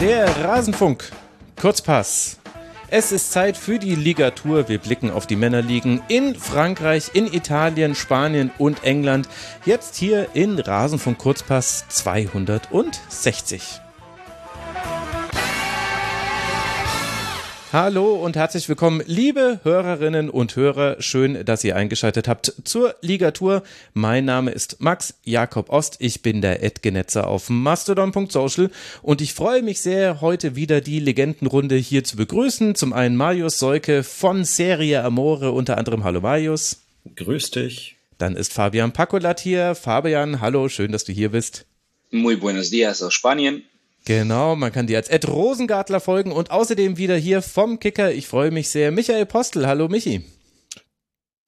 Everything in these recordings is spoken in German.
Der Rasenfunk. Kurzpass. Es ist Zeit für die Ligatur. Wir blicken auf die Männerligen in Frankreich, in Italien, Spanien und England. Jetzt hier in Rasenfunk Kurzpass 260. Hallo und herzlich willkommen, liebe Hörerinnen und Hörer. Schön, dass ihr eingeschaltet habt zur Ligatur. Mein Name ist Max Jakob Ost. Ich bin der Edgenetzer auf mastodon.social und ich freue mich sehr, heute wieder die Legendenrunde hier zu begrüßen. Zum einen Marius Seuke von Serie Amore, unter anderem Hallo Marius. Grüß dich. Dann ist Fabian Pacolat hier. Fabian, hallo, schön, dass du hier bist. Muy buenos días aus Spanien. Genau, man kann dir als Ed Rosengartler folgen und außerdem wieder hier vom Kicker. Ich freue mich sehr. Michael Postel, hallo Michi.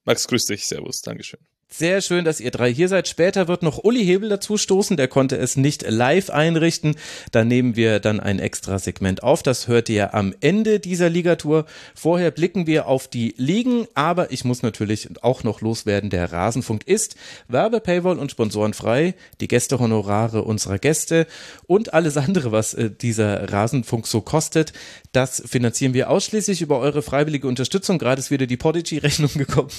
Max, grüß dich. Servus, Dankeschön. Sehr schön, dass ihr drei hier seid. Später wird noch Uli Hebel dazu stoßen. Der konnte es nicht live einrichten. Da nehmen wir dann ein extra Segment auf. Das hört ihr am Ende dieser Ligatur. Vorher blicken wir auf die Ligen. Aber ich muss natürlich auch noch loswerden. Der Rasenfunk ist Werbe, Paywall und Sponsoren frei. Die Gästehonorare unserer Gäste und alles andere, was äh, dieser Rasenfunk so kostet, das finanzieren wir ausschließlich über eure freiwillige Unterstützung. Gerade ist wieder die Podigy-Rechnung gekommen.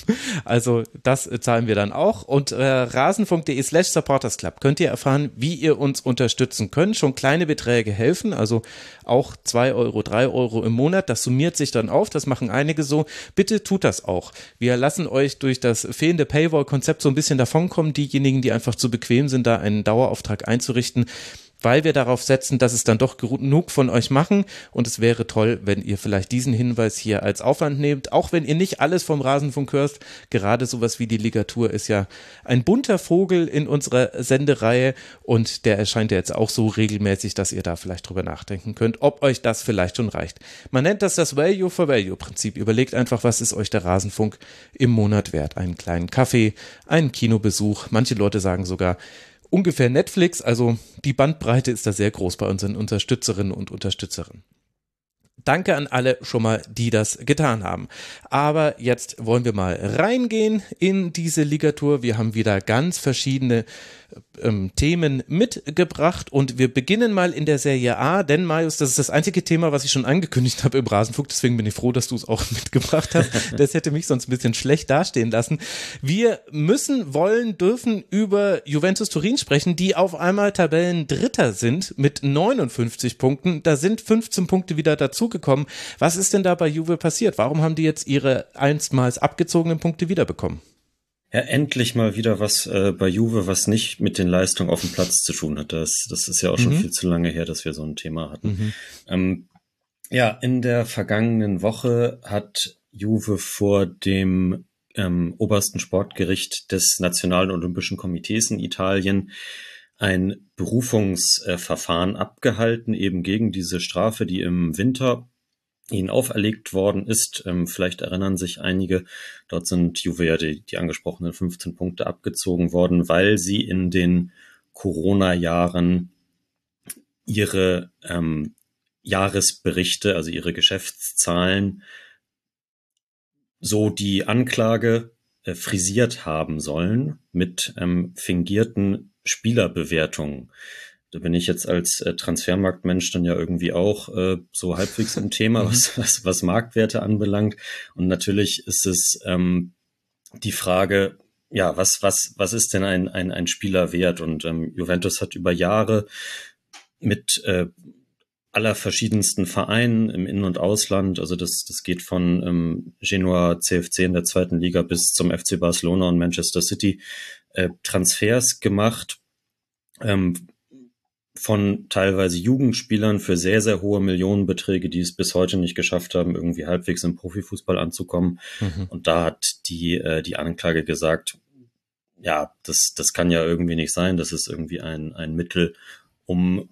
Also das äh, zahlen wir dann dann auch. Und äh, rasen.de slash Supporters Club könnt ihr erfahren, wie ihr uns unterstützen könnt. Schon kleine Beträge helfen, also auch zwei Euro, drei Euro im Monat. Das summiert sich dann auf. Das machen einige so. Bitte tut das auch. Wir lassen euch durch das fehlende Paywall-Konzept so ein bisschen davonkommen. Diejenigen, die einfach zu bequem sind, da einen Dauerauftrag einzurichten weil wir darauf setzen, dass es dann doch genug von euch machen. Und es wäre toll, wenn ihr vielleicht diesen Hinweis hier als Aufwand nehmt, auch wenn ihr nicht alles vom Rasenfunk hörst. Gerade sowas wie die Ligatur ist ja ein bunter Vogel in unserer Sendereihe und der erscheint ja jetzt auch so regelmäßig, dass ihr da vielleicht drüber nachdenken könnt, ob euch das vielleicht schon reicht. Man nennt das das Value for Value Prinzip. Überlegt einfach, was ist euch der Rasenfunk im Monat wert? Einen kleinen Kaffee, einen Kinobesuch. Manche Leute sagen sogar, ungefähr Netflix. Also die Bandbreite ist da sehr groß bei unseren Unterstützerinnen und Unterstützerinnen. Danke an alle schon mal, die das getan haben. Aber jetzt wollen wir mal reingehen in diese Ligatur. Wir haben wieder ganz verschiedene ähm, Themen mitgebracht und wir beginnen mal in der Serie A, denn Marius, das ist das einzige Thema, was ich schon angekündigt habe im Rasenfunk, deswegen bin ich froh, dass du es auch mitgebracht hast. Das hätte mich sonst ein bisschen schlecht dastehen lassen. Wir müssen, wollen, dürfen über Juventus Turin sprechen, die auf einmal Tabellendritter sind mit 59 Punkten. Da sind 15 Punkte wieder dazugekommen. Was ist denn da bei Juve passiert? Warum haben die jetzt ihre einstmals abgezogenen Punkte wiederbekommen? Ja, endlich mal wieder was äh, bei Juve, was nicht mit den Leistungen auf dem Platz zu tun hat. Das, das ist ja auch schon mhm. viel zu lange her, dass wir so ein Thema hatten. Mhm. Ähm, ja, in der vergangenen Woche hat Juve vor dem ähm, obersten Sportgericht des Nationalen Olympischen Komitees in Italien ein Berufungsverfahren abgehalten, eben gegen diese Strafe, die im Winter ihnen auferlegt worden ist. Ähm, vielleicht erinnern sich einige, dort sind Juve ja die, die angesprochenen 15 Punkte abgezogen worden, weil sie in den Corona-Jahren ihre ähm, Jahresberichte, also ihre Geschäftszahlen, so die Anklage äh, frisiert haben sollen mit ähm, fingierten Spielerbewertungen. Da bin ich jetzt als äh, Transfermarktmensch dann ja irgendwie auch äh, so halbwegs im Thema, mhm. was, was, was Marktwerte anbelangt. Und natürlich ist es ähm, die Frage, ja, was, was, was ist denn ein, ein, ein Spieler wert? Und ähm, Juventus hat über Jahre mit äh, aller verschiedensten Vereinen im In- und Ausland, also das, das geht von ähm, Genua CFC in der zweiten Liga bis zum FC Barcelona und Manchester City, äh, Transfers gemacht, ähm, von teilweise Jugendspielern für sehr, sehr hohe Millionenbeträge, die es bis heute nicht geschafft haben, irgendwie halbwegs im Profifußball anzukommen. Mhm. Und da hat die, äh, die Anklage gesagt, ja, das, das kann ja irgendwie nicht sein. Das ist irgendwie ein, ein Mittel, um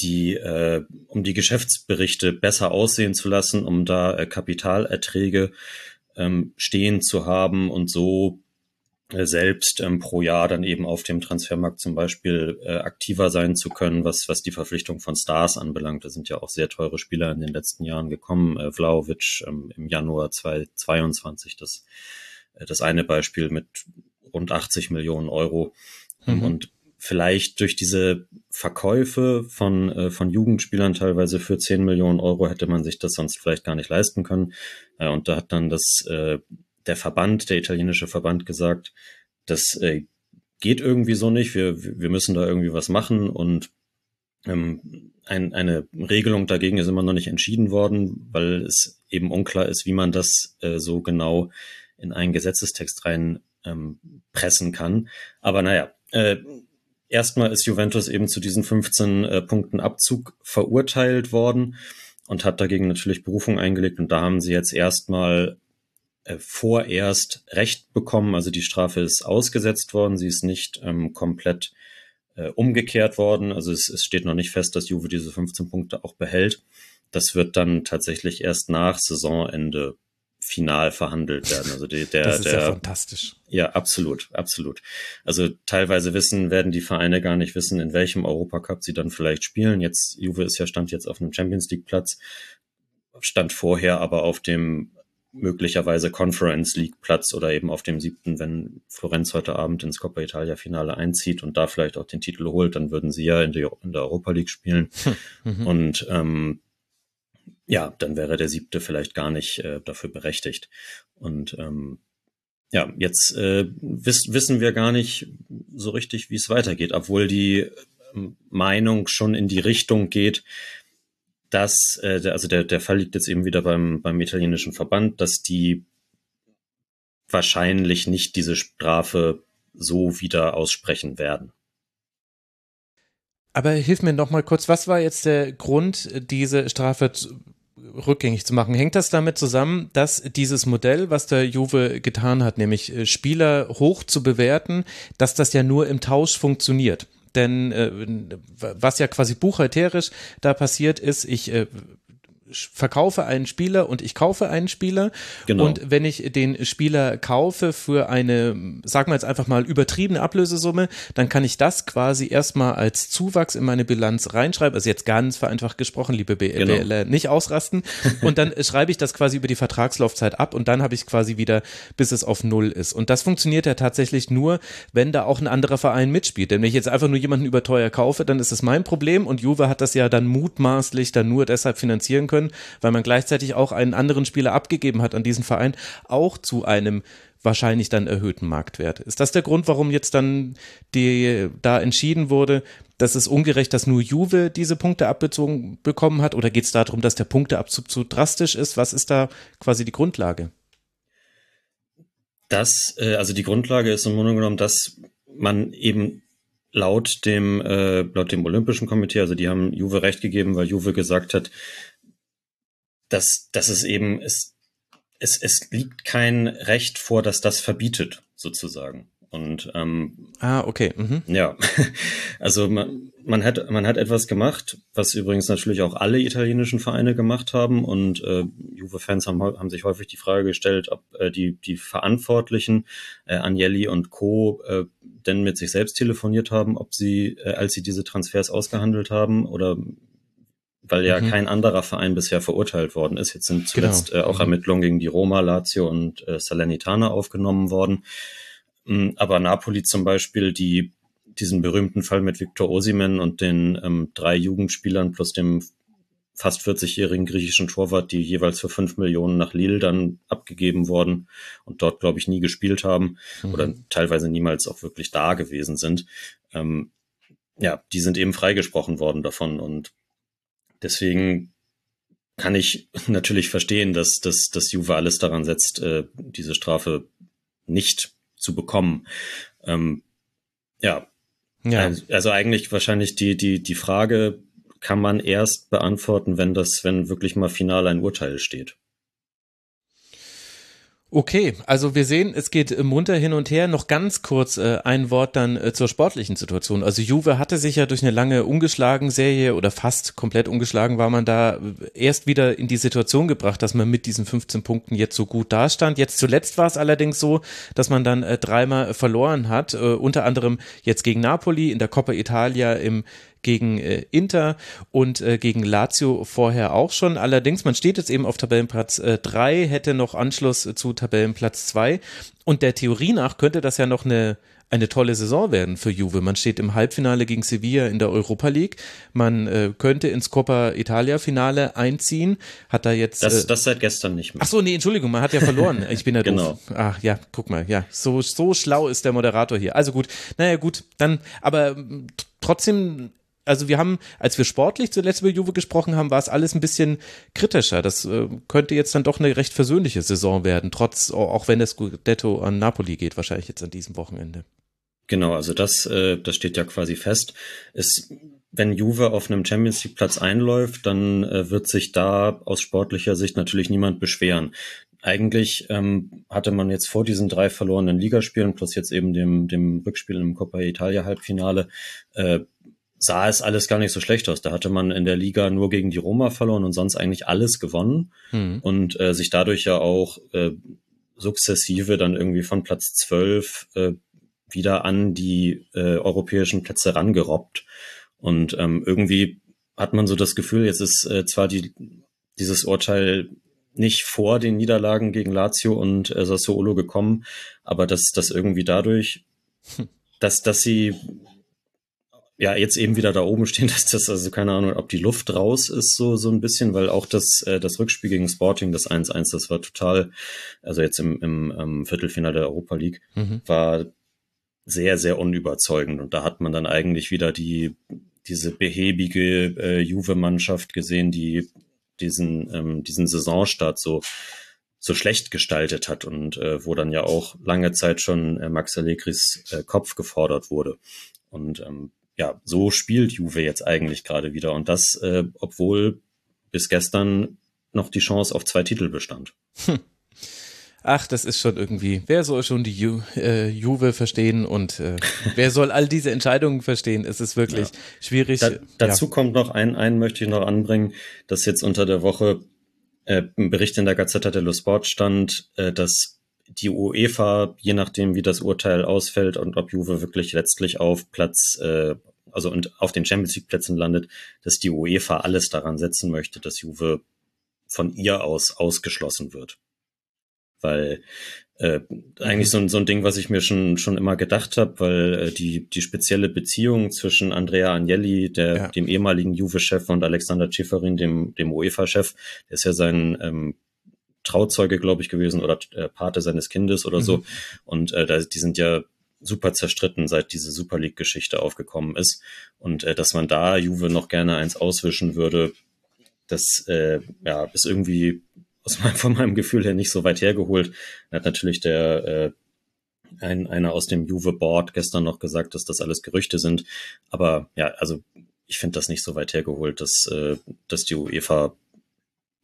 die, äh, um die Geschäftsberichte besser aussehen zu lassen, um da äh, Kapitalerträge ähm, stehen zu haben und so selbst ähm, pro Jahr dann eben auf dem Transfermarkt zum Beispiel äh, aktiver sein zu können, was, was die Verpflichtung von Stars anbelangt. Da sind ja auch sehr teure Spieler in den letzten Jahren gekommen. Äh, Vlaovic ähm, im Januar 2022, das, äh, das eine Beispiel mit rund 80 Millionen Euro. Mhm. Und vielleicht durch diese Verkäufe von, äh, von Jugendspielern teilweise für 10 Millionen Euro hätte man sich das sonst vielleicht gar nicht leisten können. Äh, und da hat dann das, äh, der Verband, der italienische Verband gesagt, das äh, geht irgendwie so nicht, wir, wir müssen da irgendwie was machen und ähm, ein, eine Regelung dagegen ist immer noch nicht entschieden worden, weil es eben unklar ist, wie man das äh, so genau in einen Gesetzestext rein ähm, pressen kann. Aber naja, äh, erstmal ist Juventus eben zu diesen 15 äh, Punkten Abzug verurteilt worden und hat dagegen natürlich Berufung eingelegt und da haben sie jetzt erstmal vorerst Recht bekommen. Also die Strafe ist ausgesetzt worden, sie ist nicht ähm, komplett äh, umgekehrt worden. Also es, es steht noch nicht fest, dass Juve diese 15 Punkte auch behält. Das wird dann tatsächlich erst nach Saisonende final verhandelt werden. Also die, der, das ist der, ja fantastisch. Ja, absolut, absolut. Also teilweise wissen, werden die Vereine gar nicht wissen, in welchem Europacup sie dann vielleicht spielen. Jetzt, Juve ist ja stand jetzt auf einem Champions League Platz, stand vorher aber auf dem möglicherweise Conference League Platz oder eben auf dem siebten, wenn Florenz heute Abend ins Coppa Italia Finale einzieht und da vielleicht auch den Titel holt, dann würden sie ja in, die, in der Europa League spielen. Mhm. Und ähm, ja, dann wäre der siebte vielleicht gar nicht äh, dafür berechtigt. Und ähm, ja, jetzt äh, wiss, wissen wir gar nicht so richtig, wie es weitergeht, obwohl die ähm, Meinung schon in die Richtung geht, dass, äh, also der, der Fall liegt jetzt eben wieder beim, beim italienischen Verband, dass die wahrscheinlich nicht diese Strafe so wieder aussprechen werden. Aber hilf mir noch mal kurz, was war jetzt der Grund, diese Strafe rückgängig zu machen. Hängt das damit zusammen, dass dieses Modell, was der Juve getan hat, nämlich äh, Spieler hoch zu bewerten, dass das ja nur im Tausch funktioniert? Denn äh, was ja quasi buchhalterisch da passiert ist, ich äh, verkaufe einen Spieler und ich kaufe einen Spieler. Genau. Und wenn ich den Spieler kaufe für eine, sagen wir jetzt einfach mal, übertriebene Ablösesumme, dann kann ich das quasi erstmal als Zuwachs in meine Bilanz reinschreiben. Also jetzt ganz vereinfacht gesprochen, liebe BL, genau. nicht ausrasten. Und dann schreibe ich das quasi über die Vertragslaufzeit ab und dann habe ich quasi wieder, bis es auf Null ist. Und das funktioniert ja tatsächlich nur, wenn da auch ein anderer Verein mitspielt. Denn wenn ich jetzt einfach nur jemanden überteuer kaufe, dann ist es mein Problem und Juve hat das ja dann mutmaßlich dann nur deshalb finanzieren können können, weil man gleichzeitig auch einen anderen Spieler abgegeben hat an diesen Verein, auch zu einem wahrscheinlich dann erhöhten Marktwert. Ist das der Grund, warum jetzt dann die, da entschieden wurde, dass es ungerecht, dass nur Juve diese Punkte abbezogen bekommen hat? Oder geht es darum, dass der Punkteabzug zu drastisch ist? Was ist da quasi die Grundlage? Das, äh, also die Grundlage ist im Grunde genommen, dass man eben laut dem, äh, laut dem Olympischen Komitee, also die haben Juve recht gegeben, weil Juve gesagt hat, dass, dass es eben, es, es, es liegt kein Recht vor, dass das verbietet, sozusagen. Und ähm, ah, okay. Mhm. Ja, also man, man hat man hat etwas gemacht, was übrigens natürlich auch alle italienischen Vereine gemacht haben. Und äh, Juve-Fans haben, haben sich häufig die Frage gestellt, ob äh, die die Verantwortlichen äh, Agnelli und Co. Äh, denn mit sich selbst telefoniert haben, ob sie, äh, als sie diese Transfers ausgehandelt haben, oder weil ja mhm. kein anderer Verein bisher verurteilt worden ist. Jetzt sind genau. zuletzt genau. äh, auch mhm. Ermittlungen gegen die Roma, Lazio und äh, Salernitana aufgenommen worden. Mhm, aber Napoli zum Beispiel, die diesen berühmten Fall mit Viktor Osimen und den ähm, drei Jugendspielern plus dem fast 40-jährigen griechischen Torwart, die jeweils für fünf Millionen nach Lille dann abgegeben worden und dort, glaube ich, nie gespielt haben mhm. oder teilweise niemals auch wirklich da gewesen sind. Ähm, ja, die sind eben freigesprochen worden davon und Deswegen kann ich natürlich verstehen, dass, dass, dass Juve alles daran setzt, äh, diese Strafe nicht zu bekommen. Ähm, ja. ja. Also, also eigentlich wahrscheinlich die, die, die Frage kann man erst beantworten, wenn das, wenn wirklich mal final ein Urteil steht. Okay, also wir sehen, es geht munter hin und her. Noch ganz kurz äh, ein Wort dann äh, zur sportlichen Situation. Also Juve hatte sich ja durch eine lange ungeschlagen Serie oder fast komplett ungeschlagen war man da äh, erst wieder in die Situation gebracht, dass man mit diesen 15 Punkten jetzt so gut dastand. Jetzt zuletzt war es allerdings so, dass man dann äh, dreimal verloren hat, äh, unter anderem jetzt gegen Napoli in der Coppa Italia im gegen äh, Inter und äh, gegen Lazio vorher auch schon. Allerdings, man steht jetzt eben auf Tabellenplatz äh, 3, hätte noch Anschluss zu Tabellenplatz 2 und der Theorie nach könnte das ja noch eine eine tolle Saison werden für Juve. Man steht im Halbfinale gegen Sevilla in der Europa League. Man äh, könnte ins Coppa Italia Finale einziehen. Hat da jetzt. Das, äh, das seit gestern nicht mehr. Ach so, nee, Entschuldigung, man hat ja verloren. Ich bin ja genau. doof. Ach ja, guck mal, ja, so, so schlau ist der Moderator hier. Also gut, naja, gut, dann, aber trotzdem also wir haben, als wir sportlich zuletzt über Juve gesprochen haben, war es alles ein bisschen kritischer. Das äh, könnte jetzt dann doch eine recht versöhnliche Saison werden, trotz, auch wenn das Scudetto an Napoli geht, wahrscheinlich jetzt an diesem Wochenende. Genau, also das, äh, das steht ja quasi fest. Es, wenn Juve auf einem Champions League Platz einläuft, dann äh, wird sich da aus sportlicher Sicht natürlich niemand beschweren. Eigentlich ähm, hatte man jetzt vor diesen drei verlorenen Ligaspielen plus jetzt eben dem, dem Rückspiel im Coppa Italia Halbfinale äh, sah es alles gar nicht so schlecht aus. Da hatte man in der Liga nur gegen die Roma verloren und sonst eigentlich alles gewonnen mhm. und äh, sich dadurch ja auch äh, sukzessive dann irgendwie von Platz 12 äh, wieder an die äh, europäischen Plätze rangerobbt. Und ähm, irgendwie hat man so das Gefühl, jetzt ist äh, zwar die, dieses Urteil nicht vor den Niederlagen gegen Lazio und äh, Sassuolo gekommen, aber dass das irgendwie dadurch, hm. dass, dass sie ja jetzt eben wieder da oben stehen, dass das also keine Ahnung, ob die Luft raus ist so so ein bisschen, weil auch das äh, das Rückspiel gegen Sporting das 1-1, das war total also jetzt im im ähm, Viertelfinale der Europa League mhm. war sehr sehr unüberzeugend und da hat man dann eigentlich wieder die diese behäbige äh, Juve Mannschaft gesehen, die diesen ähm, diesen Saisonstart so so schlecht gestaltet hat und äh, wo dann ja auch lange Zeit schon äh, Max Allegris äh, Kopf gefordert wurde. Und ähm, ja, so spielt Juve jetzt eigentlich gerade wieder. Und das, äh, obwohl bis gestern noch die Chance auf zwei Titel bestand. Hm. Ach, das ist schon irgendwie, wer soll schon die Ju, äh, Juve verstehen und äh, wer soll all diese Entscheidungen verstehen? Es ist wirklich ja. schwierig. Da, dazu ja. kommt noch ein, einen möchte ich noch anbringen, dass jetzt unter der Woche äh, ein Bericht in der Gazzetta dello Sport stand, äh, dass die UEFA, je nachdem, wie das Urteil ausfällt und ob Juve wirklich letztlich auf Platz, äh, also und auf den Champions League Plätzen landet, dass die UEFA alles daran setzen möchte, dass Juve von ihr aus ausgeschlossen wird. Weil äh, eigentlich so ein, so ein Ding, was ich mir schon schon immer gedacht habe, weil äh, die die spezielle Beziehung zwischen Andrea Agnelli, der ja. dem ehemaligen Juve-Chef, und Alexander Schifferin, dem dem UEFA-Chef, der ist ja sein ähm, Trauzeuge, glaube ich, gewesen oder äh, Pate seines Kindes oder mhm. so. Und äh, da, die sind ja super zerstritten, seit diese Super League-Geschichte aufgekommen ist. Und äh, dass man da Juve noch gerne eins auswischen würde, das äh, ja, ist irgendwie aus meinem, von meinem Gefühl her nicht so weit hergeholt. Da hat natürlich der äh, ein, einer aus dem Juve-Board gestern noch gesagt, dass das alles Gerüchte sind. Aber ja, also ich finde das nicht so weit hergeholt, dass, äh, dass die UEFA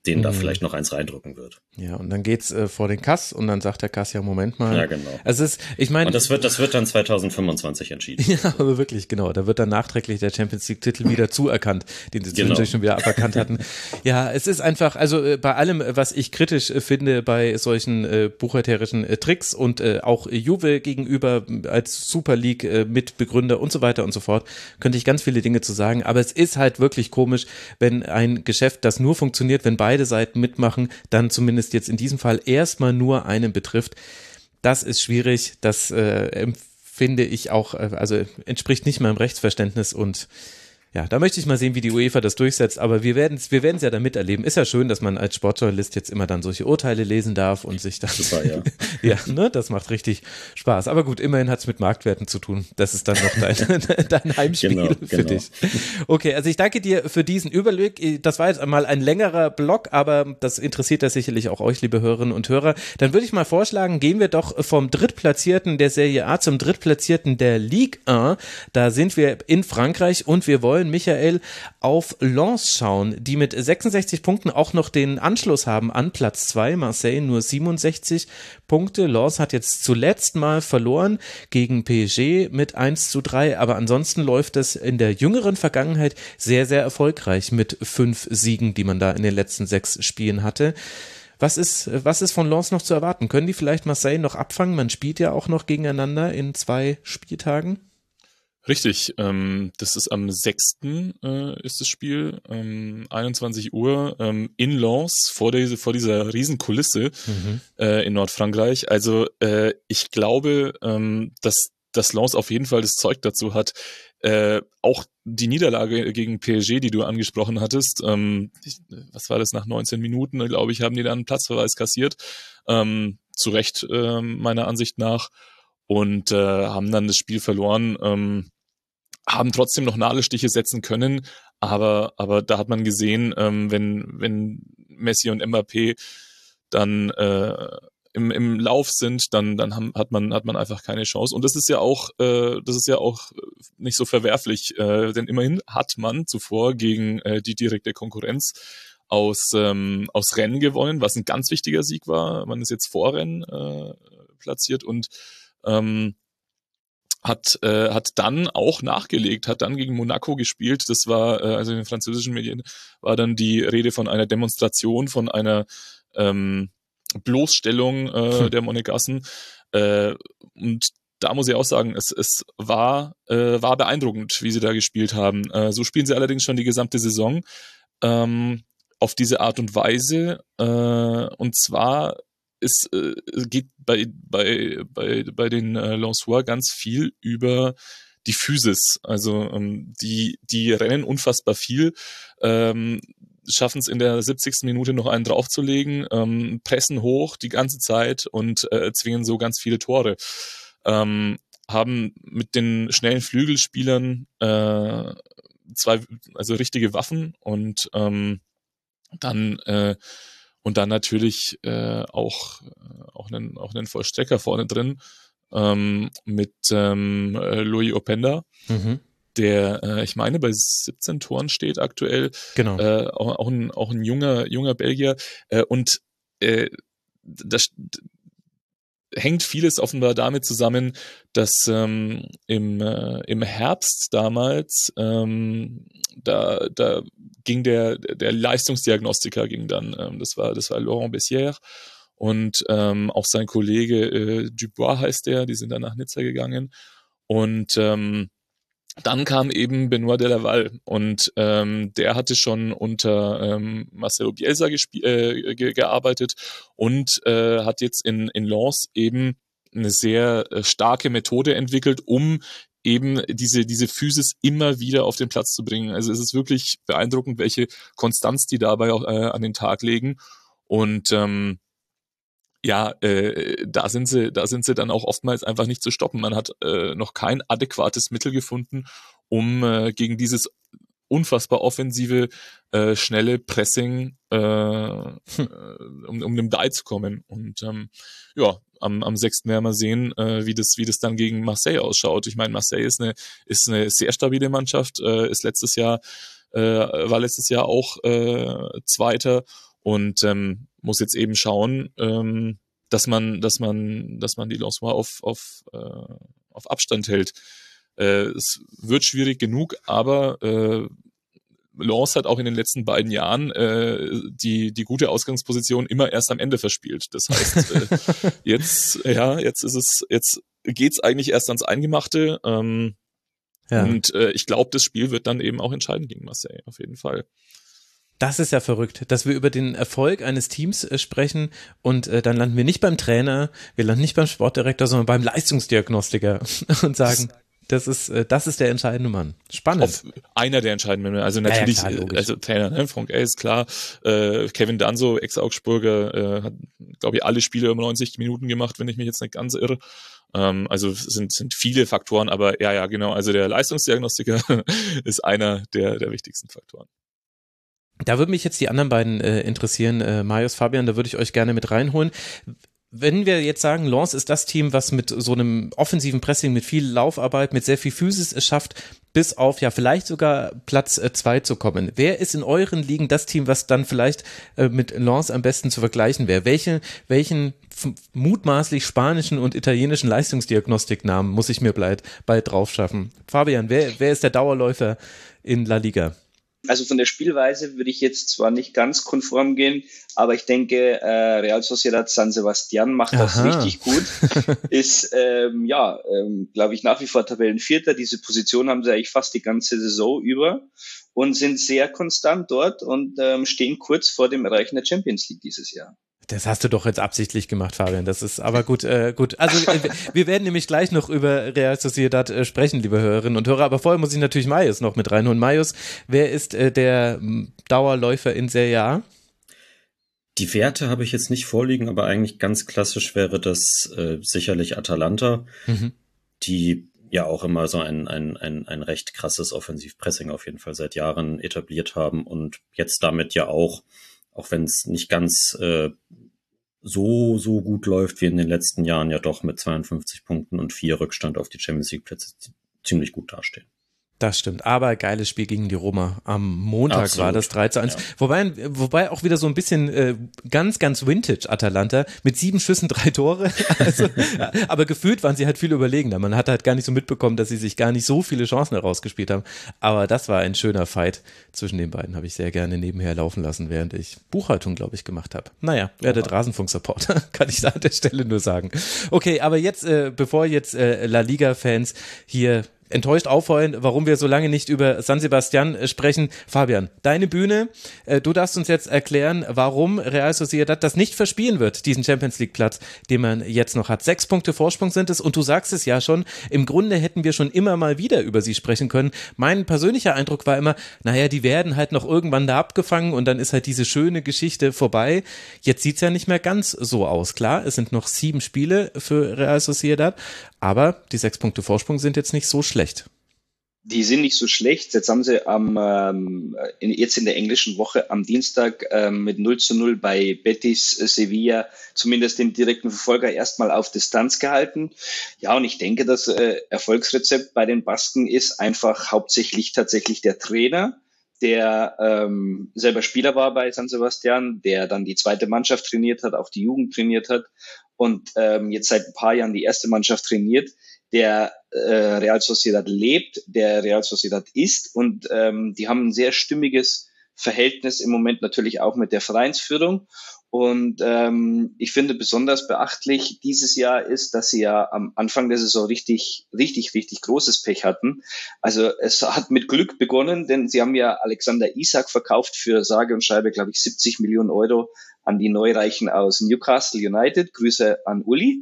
den mhm. da vielleicht noch eins reindrücken wird. Ja, und dann geht's äh, vor den Kass und dann sagt der Kass ja Moment mal. Ja, genau. Also es ist, ich meine, und das wird das wird dann 2025 entschieden. ja, aber wirklich genau, da wird dann nachträglich der Champions League Titel wieder zuerkannt, den sie genau. schon wieder aberkannt hatten. ja, es ist einfach, also äh, bei allem, was ich kritisch äh, finde bei solchen äh, buchhalterischen äh, Tricks und äh, auch Juve gegenüber als Super League äh, Mitbegründer und so weiter und so fort, könnte ich ganz viele Dinge zu sagen, aber es ist halt wirklich komisch, wenn ein Geschäft, das nur funktioniert, wenn beide beide Seiten mitmachen, dann zumindest jetzt in diesem Fall erstmal nur einen betrifft. Das ist schwierig, das äh, empfinde ich auch, äh, also entspricht nicht meinem Rechtsverständnis und ja, da möchte ich mal sehen, wie die UEFA das durchsetzt, aber wir werden es wir werden's ja dann miterleben. Ist ja schön, dass man als Sportjournalist jetzt immer dann solche Urteile lesen darf und sich dann. Super, ja. ja, ne, das macht richtig Spaß. Aber gut, immerhin hat es mit Marktwerten zu tun. Das ist dann noch dein, dein Heimspiel genau, für genau. dich. Okay, also ich danke dir für diesen Überblick. Das war jetzt einmal ein längerer Block, aber das interessiert ja sicherlich auch euch, liebe Hörerinnen und Hörer. Dann würde ich mal vorschlagen, gehen wir doch vom Drittplatzierten der Serie A zum Drittplatzierten der Ligue 1. Da sind wir in Frankreich und wir wollen wollen, Michael, auf Lens schauen, die mit 66 Punkten auch noch den Anschluss haben an Platz 2. Marseille nur 67 Punkte. Lens hat jetzt zuletzt mal verloren gegen PSG mit 1 zu 3, aber ansonsten läuft es in der jüngeren Vergangenheit sehr, sehr erfolgreich mit fünf Siegen, die man da in den letzten sechs Spielen hatte. Was ist, was ist von Lens noch zu erwarten? Können die vielleicht Marseille noch abfangen? Man spielt ja auch noch gegeneinander in zwei Spieltagen. Richtig, ähm, das ist am 6. Äh, ist das Spiel, ähm, 21 Uhr ähm, in Lens vor, der, vor dieser riesen Kulisse mhm. äh, in Nordfrankreich. Also äh, ich glaube, ähm, dass, dass Lens auf jeden Fall das Zeug dazu hat, äh, auch die Niederlage gegen PSG, die du angesprochen hattest, ähm, ich, was war das nach 19 Minuten, glaube ich, haben die dann einen Platzverweis kassiert, ähm, zu Recht äh, meiner Ansicht nach und äh, haben dann das Spiel verloren. Ähm, haben trotzdem noch Nadelstiche setzen können, aber, aber da hat man gesehen, ähm, wenn, wenn Messi und Mbappé dann äh, im, im Lauf sind, dann, dann haben, hat man, hat man einfach keine Chance. Und das ist ja auch, äh, das ist ja auch nicht so verwerflich, äh, denn immerhin hat man zuvor gegen äh, die direkte Konkurrenz aus, ähm, aus Rennen gewonnen, was ein ganz wichtiger Sieg war. Man ist jetzt vor Rennen äh, platziert und ähm, hat, äh, hat dann auch nachgelegt, hat dann gegen Monaco gespielt. Das war, äh, also in den französischen Medien, war dann die Rede von einer Demonstration, von einer ähm, Bloßstellung äh, hm. der Monegassen. Äh, und da muss ich auch sagen, es, es war, äh, war beeindruckend, wie sie da gespielt haben. Äh, so spielen sie allerdings schon die gesamte Saison ähm, auf diese Art und Weise. Äh, und zwar es äh, geht bei, bei, bei, bei den äh, Lançois ganz viel über die Physis. Also ähm, die, die rennen unfassbar viel, ähm, schaffen es in der 70. Minute noch einen draufzulegen, ähm, pressen hoch die ganze Zeit und äh, zwingen so ganz viele Tore. Ähm, haben mit den schnellen Flügelspielern äh, zwei, also richtige Waffen und ähm, dann äh, und dann natürlich äh, auch, äh, auch, einen, auch einen Vollstrecker vorne drin ähm, mit ähm, äh, Louis Openda, mhm. der, äh, ich meine, bei 17 Toren steht aktuell. Genau. Äh, auch, auch, ein, auch ein junger, junger Belgier. Äh, und äh, das, hängt vieles offenbar damit zusammen, dass ähm, im, äh, im Herbst damals ähm, da, da ging der, der Leistungsdiagnostiker ging dann, ähm, das war, das war Laurent Bessière und ähm, auch sein Kollege äh, Dubois heißt der, die sind dann nach Nizza gegangen und ähm, dann kam eben Benoit Delaval und ähm, der hatte schon unter ähm, Marcelo Bielsa äh, ge gearbeitet und äh, hat jetzt in, in Lens eben eine sehr äh, starke Methode entwickelt, um eben diese, diese Physis immer wieder auf den Platz zu bringen. Also es ist wirklich beeindruckend, welche Konstanz die dabei auch äh, an den Tag legen. Und ähm, ja, äh, da sind sie, da sind sie dann auch oftmals einfach nicht zu stoppen. Man hat äh, noch kein adäquates Mittel gefunden, um äh, gegen dieses unfassbar offensive, äh, schnelle Pressing äh, hm. Äh, um, um dem Die zu kommen. Und ähm, ja, am, am 6. werden wir sehen, äh, wie, das, wie das dann gegen Marseille ausschaut. Ich meine, Marseille ist eine, ist eine sehr stabile Mannschaft, äh, ist letztes Jahr, äh, war letztes Jahr auch äh, Zweiter und ähm, muss jetzt eben schauen, ähm, dass man, dass man, dass man die Lancement auf, auf, äh, auf Abstand hält. Äh, es wird schwierig genug, aber äh, Lens hat auch in den letzten beiden Jahren äh, die, die gute Ausgangsposition immer erst am Ende verspielt. Das heißt, äh, jetzt, ja, jetzt ist es, jetzt geht's eigentlich erst ans Eingemachte. Ähm, ja. Und äh, ich glaube, das Spiel wird dann eben auch entscheiden gegen Marseille, auf jeden Fall. Das ist ja verrückt, dass wir über den Erfolg eines Teams äh, sprechen und äh, dann landen wir nicht beim Trainer, wir landen nicht beim Sportdirektor, sondern beim Leistungsdiagnostiker und sagen, das ist, äh, das ist der entscheidende Mann. Spannend. Auf einer der entscheidenden Männer. Also natürlich, ja, ja, klar, also Trainer, ne? Frank A ist klar. Äh, Kevin Danso, Ex-Augsburger, äh, hat, glaube ich, alle Spiele um 90 Minuten gemacht, wenn ich mich jetzt nicht ganz irre. Ähm, also sind, sind viele Faktoren, aber ja, ja, genau. Also der Leistungsdiagnostiker ist einer der, der wichtigsten Faktoren. Da würde mich jetzt die anderen beiden äh, interessieren, äh, Marius, Fabian, da würde ich euch gerne mit reinholen. Wenn wir jetzt sagen, Lens ist das Team, was mit so einem offensiven Pressing, mit viel Laufarbeit, mit sehr viel Physis es schafft, bis auf ja vielleicht sogar Platz äh, zwei zu kommen. Wer ist in euren Ligen das Team, was dann vielleicht äh, mit Lens am besten zu vergleichen wäre? Welche, welchen mutmaßlich spanischen und italienischen Leistungsdiagnostiknamen muss ich mir bald, bald drauf schaffen? Fabian, wer, wer ist der Dauerläufer in La Liga? Also von der Spielweise würde ich jetzt zwar nicht ganz konform gehen, aber ich denke, äh, Real Sociedad San Sebastian macht das Aha. richtig gut. Ist, ähm, ja, ähm, glaube ich, nach wie vor Tabellenvierter. Diese Position haben sie eigentlich fast die ganze Saison über und sind sehr konstant dort und ähm, stehen kurz vor dem Erreichen der Champions League dieses Jahr. Das hast du doch jetzt absichtlich gemacht, Fabian. Das ist aber gut, äh, gut. Also äh, wir werden nämlich gleich noch über Real Sociedad äh, sprechen, liebe Hörerinnen und Hörer. Aber vorher muss ich natürlich Marius noch mit reinholen. Marius, wer ist äh, der Dauerläufer in Serie A? Die Werte habe ich jetzt nicht vorliegen, aber eigentlich ganz klassisch wäre das äh, sicherlich Atalanta, mhm. die ja auch immer so ein, ein, ein, ein recht krasses Offensivpressing auf jeden Fall seit Jahren etabliert haben und jetzt damit ja auch auch wenn es nicht ganz äh, so, so gut läuft wie in den letzten Jahren, ja doch mit 52 Punkten und vier Rückstand auf die Champions League Plätze ziemlich gut dastehen. Das stimmt, aber geiles Spiel gegen die Roma. Am Montag Absolut. war das 3 zu 1. Ja. Wobei, wobei auch wieder so ein bisschen äh, ganz, ganz Vintage Atalanta mit sieben Schüssen, drei Tore. Also, aber gefühlt waren sie halt viel überlegener. Man hat halt gar nicht so mitbekommen, dass sie sich gar nicht so viele Chancen herausgespielt haben. Aber das war ein schöner Fight zwischen den beiden. Habe ich sehr gerne nebenher laufen lassen, während ich Buchhaltung, glaube ich, gemacht habe. Naja, werdet Rasenfunk-Supporter, kann ich da an der Stelle nur sagen. Okay, aber jetzt, äh, bevor jetzt äh, La Liga-Fans hier enttäuscht aufheulen, warum wir so lange nicht über San Sebastian äh, sprechen. Fabian, deine Bühne. Äh, du darfst uns jetzt erklären, warum Real Sociedad das nicht verspielen wird, diesen Champions League Platz, den man jetzt noch hat. Sechs Punkte Vorsprung sind es und du sagst es ja schon, im Grunde hätten wir schon immer mal wieder über sie sprechen können. Mein persönlicher Eindruck war immer, naja, die werden halt noch irgendwann da abgefangen und dann ist halt diese schöne Geschichte vorbei. Jetzt sieht's ja nicht mehr ganz so aus. Klar, es sind noch sieben Spiele für Real Sociedad, aber die sechs Punkte Vorsprung sind jetzt nicht so schlecht. Die sind nicht so schlecht. Jetzt haben sie am, ähm, in, jetzt in der englischen Woche am Dienstag ähm, mit 0 zu 0 bei Betis Sevilla zumindest den direkten Verfolger erstmal auf Distanz gehalten. Ja, und ich denke, das äh, Erfolgsrezept bei den Basken ist einfach hauptsächlich tatsächlich der Trainer der ähm, selber Spieler war bei San Sebastian, der dann die zweite Mannschaft trainiert hat, auch die Jugend trainiert hat und ähm, jetzt seit ein paar Jahren die erste Mannschaft trainiert, der äh, Real Sociedad lebt, der Real Sociedad ist und ähm, die haben ein sehr stimmiges Verhältnis im Moment natürlich auch mit der Vereinsführung und ähm, ich finde besonders beachtlich dieses Jahr ist, dass sie ja am Anfang der Saison richtig, richtig, richtig großes Pech hatten. Also es hat mit Glück begonnen, denn sie haben ja Alexander Isak verkauft für sage und schreibe, glaube ich, 70 Millionen Euro an die Neureichen aus Newcastle United. Grüße an Uli.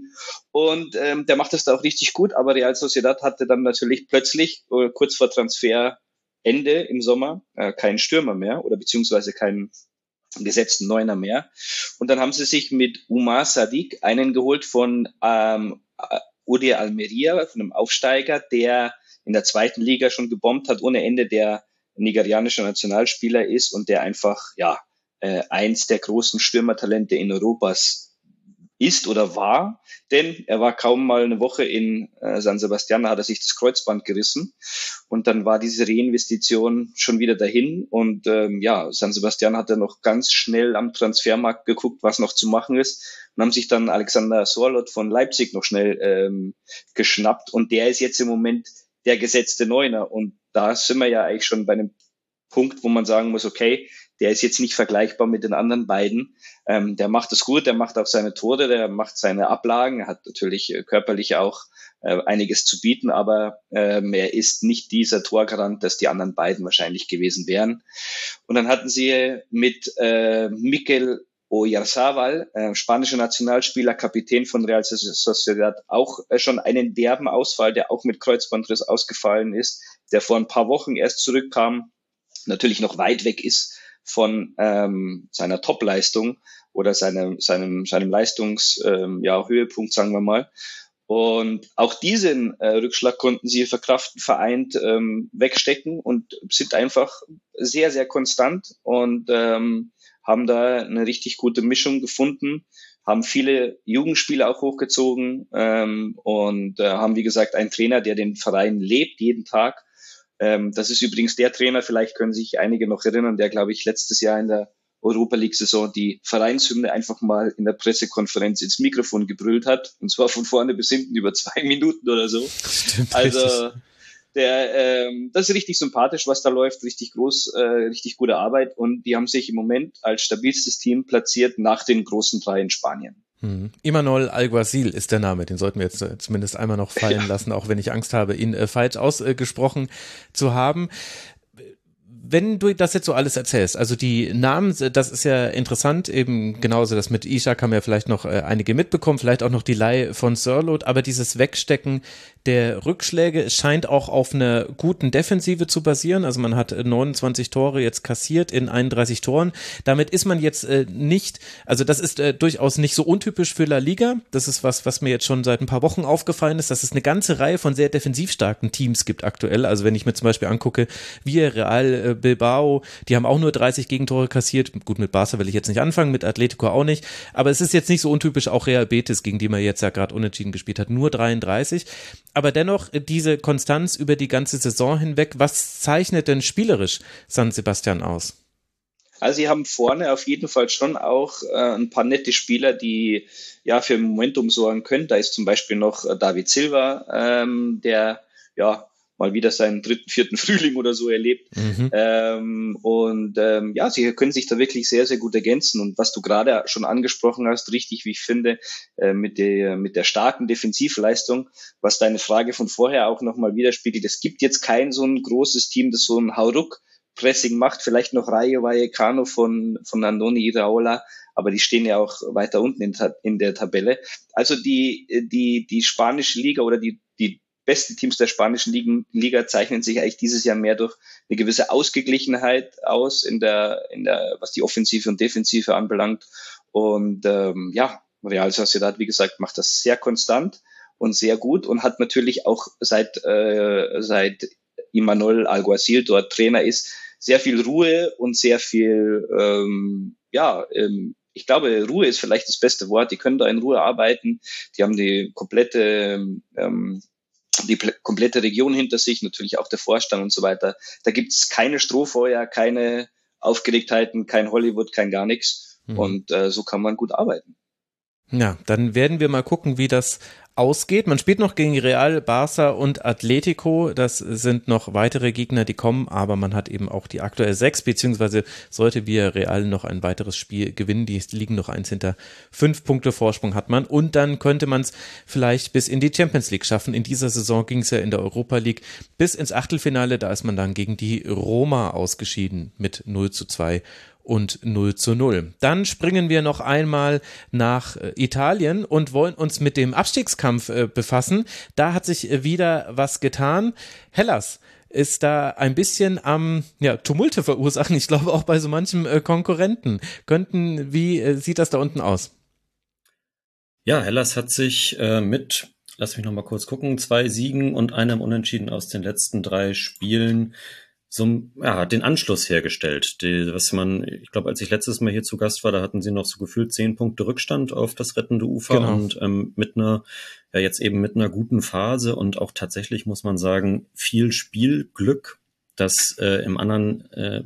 Und ähm, der macht das da auch richtig gut, aber Real Sociedad hatte dann natürlich plötzlich äh, kurz vor Transferende im Sommer äh, keinen Stürmer mehr oder beziehungsweise keinen gesetzten Neuner mehr. Und dann haben sie sich mit Umar Sadiq einen geholt von ähm, Udi Almeria, von einem Aufsteiger, der in der zweiten Liga schon gebombt hat ohne Ende, der nigerianischer Nationalspieler ist und der einfach, ja, äh, eins der großen Stürmertalente in Europas ist oder war, denn er war kaum mal eine Woche in äh, San Sebastian, da hat er sich das Kreuzband gerissen. Und dann war diese Reinvestition schon wieder dahin. Und ähm, ja, San Sebastian hat dann noch ganz schnell am Transfermarkt geguckt, was noch zu machen ist. Und haben sich dann Alexander Sorlot von Leipzig noch schnell ähm, geschnappt. Und der ist jetzt im Moment der gesetzte Neuner. Und da sind wir ja eigentlich schon bei einem Punkt, wo man sagen muss, okay, der ist jetzt nicht vergleichbar mit den anderen beiden. Ähm, der macht es gut, der macht auch seine Tore, der macht seine Ablagen, hat natürlich äh, körperlich auch äh, einiges zu bieten, aber ähm, er ist nicht dieser Torgarant, das die anderen beiden wahrscheinlich gewesen wären. Und dann hatten sie mit äh, Mikel Oyarzabal, äh, spanischer Nationalspieler, Kapitän von Real Sociedad, auch äh, schon einen derben Ausfall, der auch mit Kreuzbandriss ausgefallen ist, der vor ein paar Wochen erst zurückkam, natürlich noch weit weg ist von ähm, seiner Topleistung oder seinem, seinem, seinem Leistungshöhepunkt, ja, Höhepunkt, sagen wir mal. Und auch diesen äh, Rückschlag konnten sie verkraften, vereint ähm, wegstecken und sind einfach sehr, sehr konstant und ähm, haben da eine richtig gute Mischung gefunden, haben viele Jugendspiele auch hochgezogen ähm, und äh, haben, wie gesagt, einen Trainer, der den Verein lebt jeden Tag ähm, das ist übrigens der Trainer, vielleicht können sich einige noch erinnern, der, glaube ich, letztes Jahr in der Europa League-Saison die Vereinshymne einfach mal in der Pressekonferenz ins Mikrofon gebrüllt hat. Und zwar von vorne bis hinten über zwei Minuten oder so. Stimmt, also der, ähm, das ist richtig sympathisch, was da läuft, richtig groß, äh, richtig gute Arbeit und die haben sich im Moment als stabilstes Team platziert nach den großen drei in Spanien. Hm. Imanol Alguacil ist der Name, den sollten wir jetzt äh, zumindest einmal noch fallen ja. lassen, auch wenn ich Angst habe, ihn äh, falsch ausgesprochen zu haben wenn du das jetzt so alles erzählst, also die Namen, das ist ja interessant, eben genauso das mit Ishak haben ja vielleicht noch äh, einige mitbekommen, vielleicht auch noch die Leih von Sirlot, aber dieses Wegstecken der Rückschläge scheint auch auf einer guten Defensive zu basieren. Also man hat 29 Tore jetzt kassiert in 31 Toren. Damit ist man jetzt äh, nicht, also das ist äh, durchaus nicht so untypisch für La Liga. Das ist was, was mir jetzt schon seit ein paar Wochen aufgefallen ist, dass es eine ganze Reihe von sehr defensiv starken Teams gibt aktuell. Also wenn ich mir zum Beispiel angucke, wir Real Bilbao, die haben auch nur 30 Gegentore kassiert. Gut, mit Barca will ich jetzt nicht anfangen, mit Atletico auch nicht. Aber es ist jetzt nicht so untypisch auch Real Betis, gegen die man jetzt ja gerade unentschieden gespielt hat, nur 33 aber dennoch diese Konstanz über die ganze Saison hinweg. Was zeichnet denn spielerisch San Sebastian aus? Also sie haben vorne auf jeden Fall schon auch äh, ein paar nette Spieler, die ja für Momentum sorgen können. Da ist zum Beispiel noch äh, David Silva, ähm, der ja mal wieder seinen dritten, vierten Frühling oder so erlebt. Mhm. Ähm, und ähm, ja, sie können sich da wirklich sehr, sehr gut ergänzen. Und was du gerade schon angesprochen hast, richtig, wie ich finde, äh, mit, der, mit der starken Defensivleistung, was deine Frage von vorher auch nochmal widerspiegelt. Es gibt jetzt kein so ein großes Team, das so ein Hauruck Pressing macht, vielleicht noch Rayo Vallecano von, von Andoni Iraola, aber die stehen ja auch weiter unten in, in der Tabelle. Also die, die, die spanische Liga oder die, die besten Teams der spanischen Ligen, Liga zeichnen sich eigentlich dieses Jahr mehr durch eine gewisse Ausgeglichenheit aus in der, in der, was die Offensive und Defensive anbelangt. Und ähm, ja, Real Sociedad, wie gesagt, macht das sehr konstant und sehr gut und hat natürlich auch seit äh, seit Imanol Alguacil dort Trainer ist, sehr viel Ruhe und sehr viel ähm, ja ähm, ich glaube, Ruhe ist vielleicht das beste Wort. Die können da in Ruhe arbeiten. Die haben die komplette ähm, die komplette Region hinter sich, natürlich auch der Vorstand und so weiter. Da gibt es keine Strohfeuer, keine Aufgeregtheiten, kein Hollywood, kein gar nichts. Mhm. Und äh, so kann man gut arbeiten. Ja, dann werden wir mal gucken, wie das ausgeht. Man spielt noch gegen Real, Barca und Atletico. Das sind noch weitere Gegner, die kommen, aber man hat eben auch die aktuell sechs, beziehungsweise sollte wir Real noch ein weiteres Spiel gewinnen. Die liegen noch eins hinter. Fünf Punkte Vorsprung hat man und dann könnte man es vielleicht bis in die Champions League schaffen. In dieser Saison ging es ja in der Europa League bis ins Achtelfinale. Da ist man dann gegen die Roma ausgeschieden mit 0 zu 2 und 0 zu 0. Dann springen wir noch einmal nach äh, Italien und wollen uns mit dem Abstiegskampf äh, befassen. Da hat sich äh, wieder was getan. Hellas ist da ein bisschen am ja, Tumulte verursachen. Ich glaube auch bei so manchem Konkurrenten. Könnten, wie sieht das da unten aus? Ja, Hellas hat sich mit, lass mich nochmal kurz gucken, zwei Siegen und einem Unentschieden aus den letzten drei Spielen so ja, den Anschluss hergestellt. Die, was man, ich glaube, als ich letztes Mal hier zu Gast war, da hatten sie noch so gefühlt zehn Punkte Rückstand auf das rettende Ufer genau. und ähm, mit einer, ja jetzt eben mit einer guten Phase und auch tatsächlich muss man sagen, viel Spielglück, das äh, im anderen äh,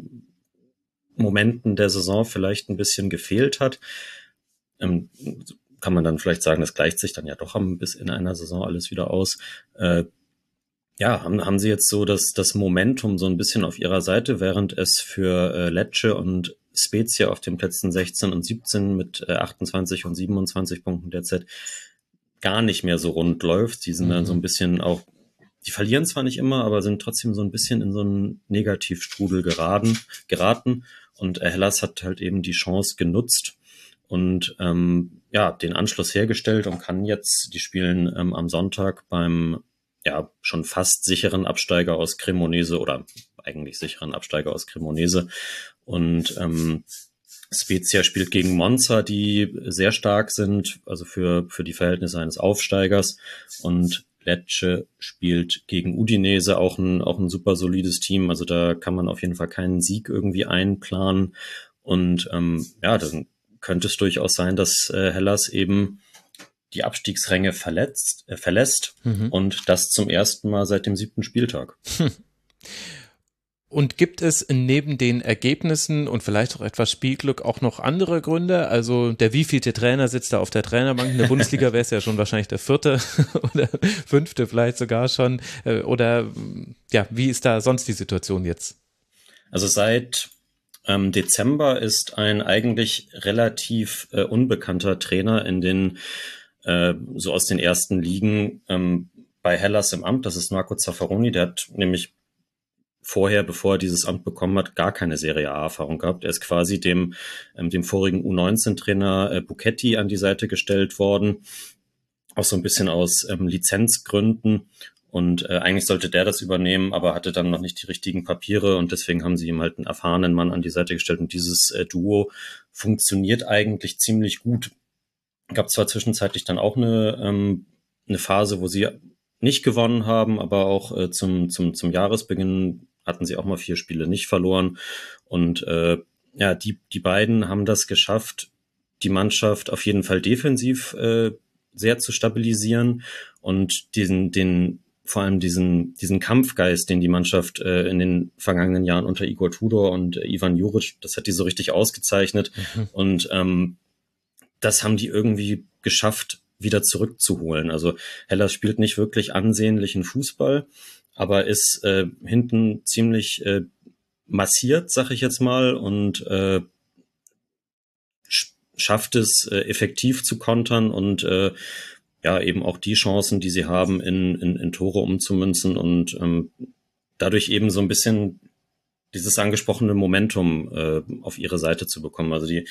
Momenten der Saison vielleicht ein bisschen gefehlt hat. Ähm, kann man dann vielleicht sagen, das gleicht sich dann ja doch bis in einer Saison alles wieder aus. Äh, ja, haben, haben Sie jetzt so das, das Momentum so ein bisschen auf Ihrer Seite, während es für äh, Lecce und Spezia auf den Plätzen 16 und 17 mit äh, 28 und 27 Punkten derzeit gar nicht mehr so rund läuft. Die sind mhm. dann so ein bisschen auch, die verlieren zwar nicht immer, aber sind trotzdem so ein bisschen in so einen Negativstrudel geraten, geraten. Und äh, Hellas hat halt eben die Chance genutzt und ähm, ja, den Anschluss hergestellt und kann jetzt, die spielen ähm, am Sonntag beim ja schon fast sicheren Absteiger aus Cremonese oder eigentlich sicheren Absteiger aus Cremonese. Und ähm, Spezia spielt gegen Monza, die sehr stark sind, also für, für die Verhältnisse eines Aufsteigers. Und Lecce spielt gegen Udinese, auch ein, auch ein super solides Team. Also da kann man auf jeden Fall keinen Sieg irgendwie einplanen. Und ähm, ja, dann könnte es durchaus sein, dass äh, Hellas eben die Abstiegsränge verletzt, äh, verlässt mhm. und das zum ersten Mal seit dem siebten Spieltag. Und gibt es neben den Ergebnissen und vielleicht auch etwas Spielglück auch noch andere Gründe? Also der wievielte Trainer sitzt da auf der Trainerbank? In der Bundesliga wäre es ja schon wahrscheinlich der vierte oder fünfte vielleicht sogar schon. Äh, oder ja, wie ist da sonst die Situation jetzt? Also seit ähm, Dezember ist ein eigentlich relativ äh, unbekannter Trainer in den äh, so aus den ersten Ligen ähm, bei Hellas im Amt. Das ist Marco Zaffaroni. Der hat nämlich vorher, bevor er dieses Amt bekommen hat, gar keine Serie A-Erfahrung gehabt. Er ist quasi dem, ähm, dem vorigen U19-Trainer äh, Buchetti an die Seite gestellt worden. Auch so ein bisschen aus ähm, Lizenzgründen. Und äh, eigentlich sollte der das übernehmen, aber hatte dann noch nicht die richtigen Papiere und deswegen haben sie ihm halt einen erfahrenen Mann an die Seite gestellt. Und dieses äh, Duo funktioniert eigentlich ziemlich gut. Gab zwar zwischenzeitlich dann auch eine, ähm, eine Phase, wo sie nicht gewonnen haben, aber auch äh, zum, zum, zum Jahresbeginn hatten sie auch mal vier Spiele nicht verloren. Und äh, ja, die, die beiden haben das geschafft, die Mannschaft auf jeden Fall defensiv äh, sehr zu stabilisieren und diesen, den, vor allem diesen, diesen Kampfgeist, den die Mannschaft äh, in den vergangenen Jahren unter Igor Tudor und äh, Ivan Juric, das hat die so richtig ausgezeichnet. Mhm. Und ähm, das haben die irgendwie geschafft, wieder zurückzuholen. Also Hellas spielt nicht wirklich ansehnlichen Fußball, aber ist äh, hinten ziemlich äh, massiert, sag ich jetzt mal, und äh, schafft es äh, effektiv zu kontern und äh, ja eben auch die Chancen, die sie haben, in, in, in Tore umzumünzen und ähm, dadurch eben so ein bisschen dieses angesprochene Momentum äh, auf ihre Seite zu bekommen. Also die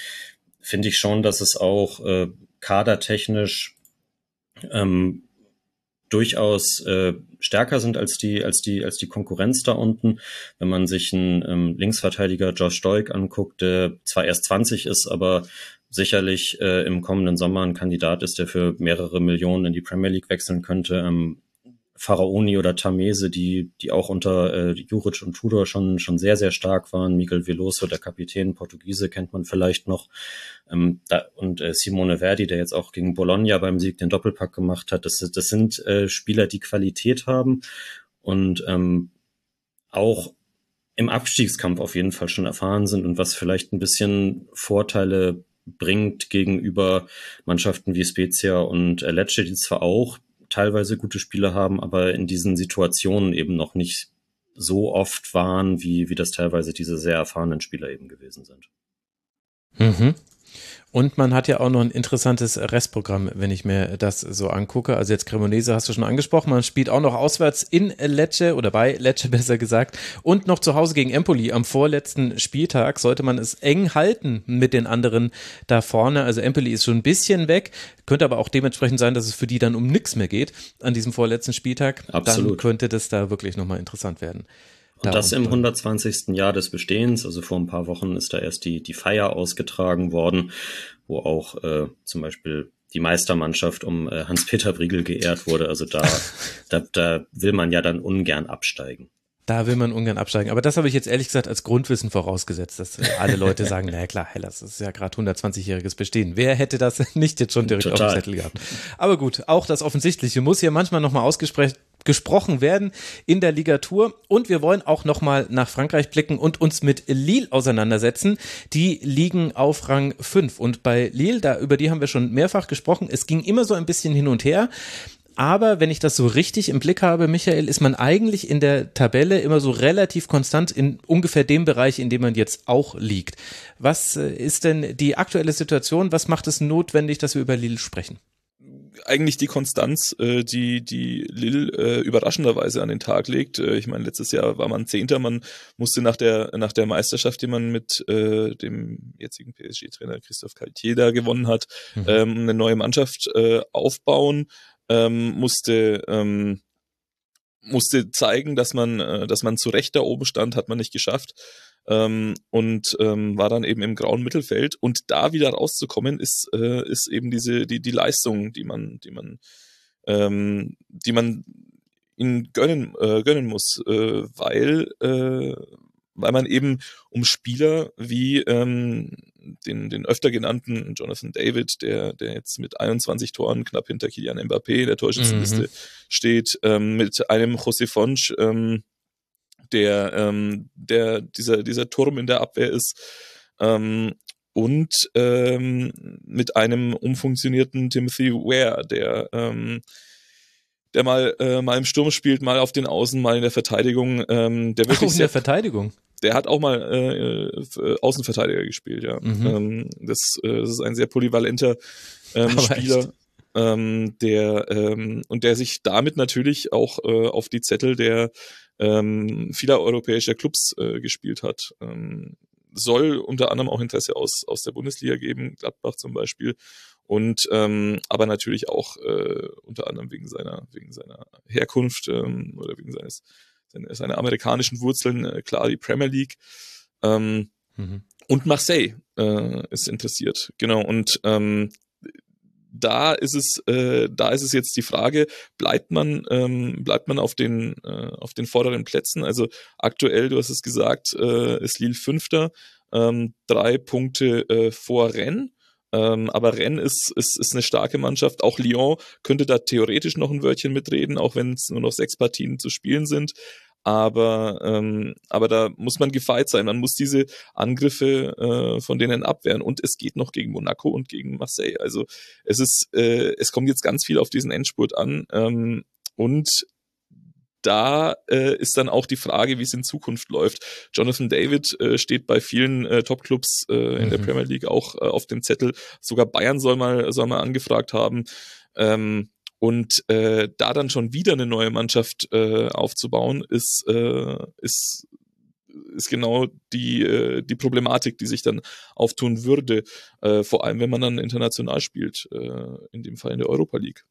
finde ich schon, dass es auch äh, kadertechnisch ähm, durchaus äh, stärker sind als die als die als die Konkurrenz da unten. Wenn man sich einen ähm, Linksverteidiger Josh Stoik anguckt, der zwar erst 20 ist, aber sicherlich äh, im kommenden Sommer ein Kandidat ist, der für mehrere Millionen in die Premier League wechseln könnte. Ähm, Pharaoni oder Tamese, die, die auch unter äh, Juric und Tudor schon, schon sehr, sehr stark waren. Miguel Veloso, der Kapitän, Portugiese, kennt man vielleicht noch. Ähm, da, und äh, Simone Verdi, der jetzt auch gegen Bologna beim Sieg den Doppelpack gemacht hat. Das, das sind äh, Spieler, die Qualität haben und ähm, auch im Abstiegskampf auf jeden Fall schon erfahren sind und was vielleicht ein bisschen Vorteile bringt gegenüber Mannschaften wie Spezia und Lecce, die zwar auch teilweise gute Spiele haben, aber in diesen Situationen eben noch nicht so oft waren, wie, wie das teilweise diese sehr erfahrenen Spieler eben gewesen sind. Mhm. Und man hat ja auch noch ein interessantes Restprogramm, wenn ich mir das so angucke. Also jetzt Cremonese hast du schon angesprochen. Man spielt auch noch auswärts in Lecce oder bei Lecce besser gesagt und noch zu Hause gegen Empoli am vorletzten Spieltag. Sollte man es eng halten mit den anderen da vorne. Also Empoli ist schon ein bisschen weg. Könnte aber auch dementsprechend sein, dass es für die dann um nichts mehr geht an diesem vorletzten Spieltag. Absolut. Dann könnte das da wirklich nochmal interessant werden. Und das im 120. Jahr des Bestehens, also vor ein paar Wochen ist da erst die, die Feier ausgetragen worden, wo auch äh, zum Beispiel die Meistermannschaft um äh, Hans-Peter Briegel geehrt wurde. Also da, da, da will man ja dann ungern absteigen. Da will man ungern absteigen. Aber das habe ich jetzt ehrlich gesagt als Grundwissen vorausgesetzt, dass alle Leute sagen, naja klar, Hellas, das ist ja gerade 120-jähriges Bestehen. Wer hätte das nicht jetzt schon direkt Total. auf dem Zettel gehabt? Aber gut, auch das Offensichtliche muss hier manchmal nochmal ausgesprochen werden in der Ligatur. Und wir wollen auch nochmal nach Frankreich blicken und uns mit Lille auseinandersetzen. Die liegen auf Rang 5. Und bei Lille, da, über die haben wir schon mehrfach gesprochen, es ging immer so ein bisschen hin und her. Aber wenn ich das so richtig im Blick habe, Michael, ist man eigentlich in der Tabelle immer so relativ konstant in ungefähr dem Bereich, in dem man jetzt auch liegt. Was äh, ist denn die aktuelle Situation? Was macht es notwendig, dass wir über Lille sprechen? Eigentlich die Konstanz, äh, die die Lille äh, überraschenderweise an den Tag legt. Äh, ich meine, letztes Jahr war man Zehnter, man musste nach der nach der Meisterschaft, die man mit äh, dem jetzigen PSG-Trainer Christophe Caltier da gewonnen hat, mhm. ähm, eine neue Mannschaft äh, aufbauen ähm, musste ähm, musste zeigen, dass man, äh, dass man zu Recht da oben stand, hat man nicht geschafft ähm, und ähm, war dann eben im grauen Mittelfeld und da wieder rauszukommen ist äh, ist eben diese die die Leistung, die man die man ähm, die man ihnen gönnen äh, gönnen muss, äh, weil äh, weil man eben um Spieler wie ähm, den, den öfter genannten Jonathan David, der, der jetzt mit 21 Toren knapp hinter Kilian Mbappé in der Torschützenliste mhm. steht, ähm, mit einem José Fonch, ähm, der, ähm, der dieser, dieser Turm in der Abwehr ist. Ähm, und ähm, mit einem umfunktionierten Timothy Ware, der der mal äh, mal im Sturm spielt, mal auf den Außen, mal in der Verteidigung. Ähm, der wirklich Auch in der Verteidigung. Der hat auch mal äh, äh, Außenverteidiger gespielt, ja. Mhm. Ähm, das, äh, das ist ein sehr polyvalenter ähm, Spieler. Ähm, der ähm, und der sich damit natürlich auch äh, auf die Zettel der ähm, vieler europäischer Clubs äh, gespielt hat. Ähm, soll unter anderem auch Interesse aus, aus der Bundesliga geben, Gladbach zum Beispiel. Und ähm, aber natürlich auch äh, unter anderem wegen seiner, wegen seiner Herkunft ähm, oder wegen seines seine, seine amerikanischen Wurzeln, äh, klar die Premier League. Ähm, mhm. Und Marseille äh, ist interessiert, genau. Und ähm, da ist es, äh, da ist es jetzt die Frage, bleibt man, ähm, bleibt man auf den, äh, auf den vorderen Plätzen? Also aktuell, du hast es gesagt, äh, ist Lille Fünfter, ähm, drei Punkte äh, vor Rennes. Ähm, aber Rennes ist, ist, ist eine starke Mannschaft. Auch Lyon könnte da theoretisch noch ein Wörtchen mitreden, auch wenn es nur noch sechs Partien zu spielen sind aber ähm, aber da muss man gefeit sein. Man muss diese Angriffe äh, von denen abwehren und es geht noch gegen Monaco und gegen Marseille. Also es ist äh, es kommt jetzt ganz viel auf diesen Endspurt an ähm, und da äh, ist dann auch die Frage, wie es in Zukunft läuft. Jonathan David äh, steht bei vielen äh, Topclubs äh, in mhm. der Premier League auch äh, auf dem Zettel. Sogar Bayern soll mal soll mal angefragt haben. Ähm, und äh, da dann schon wieder eine neue Mannschaft äh, aufzubauen, ist, äh, ist, ist genau die, äh, die Problematik, die sich dann auftun würde. Äh, vor allem, wenn man dann international spielt, äh, in dem Fall in der Europa League.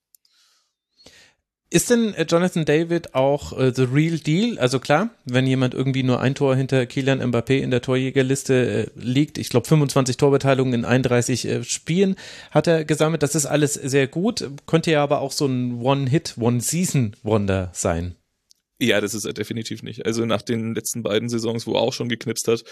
Ist denn äh, Jonathan David auch äh, the real deal? Also klar, wenn jemand irgendwie nur ein Tor hinter Kylian Mbappé in der Torjägerliste äh, liegt, ich glaube 25 Torbeteiligungen in 31 äh, Spielen hat er gesammelt, das ist alles sehr gut, könnte ja aber auch so ein One-Hit, One-Season-Wonder sein. Ja, das ist er definitiv nicht. Also nach den letzten beiden Saisons, wo er auch schon geknipst hat,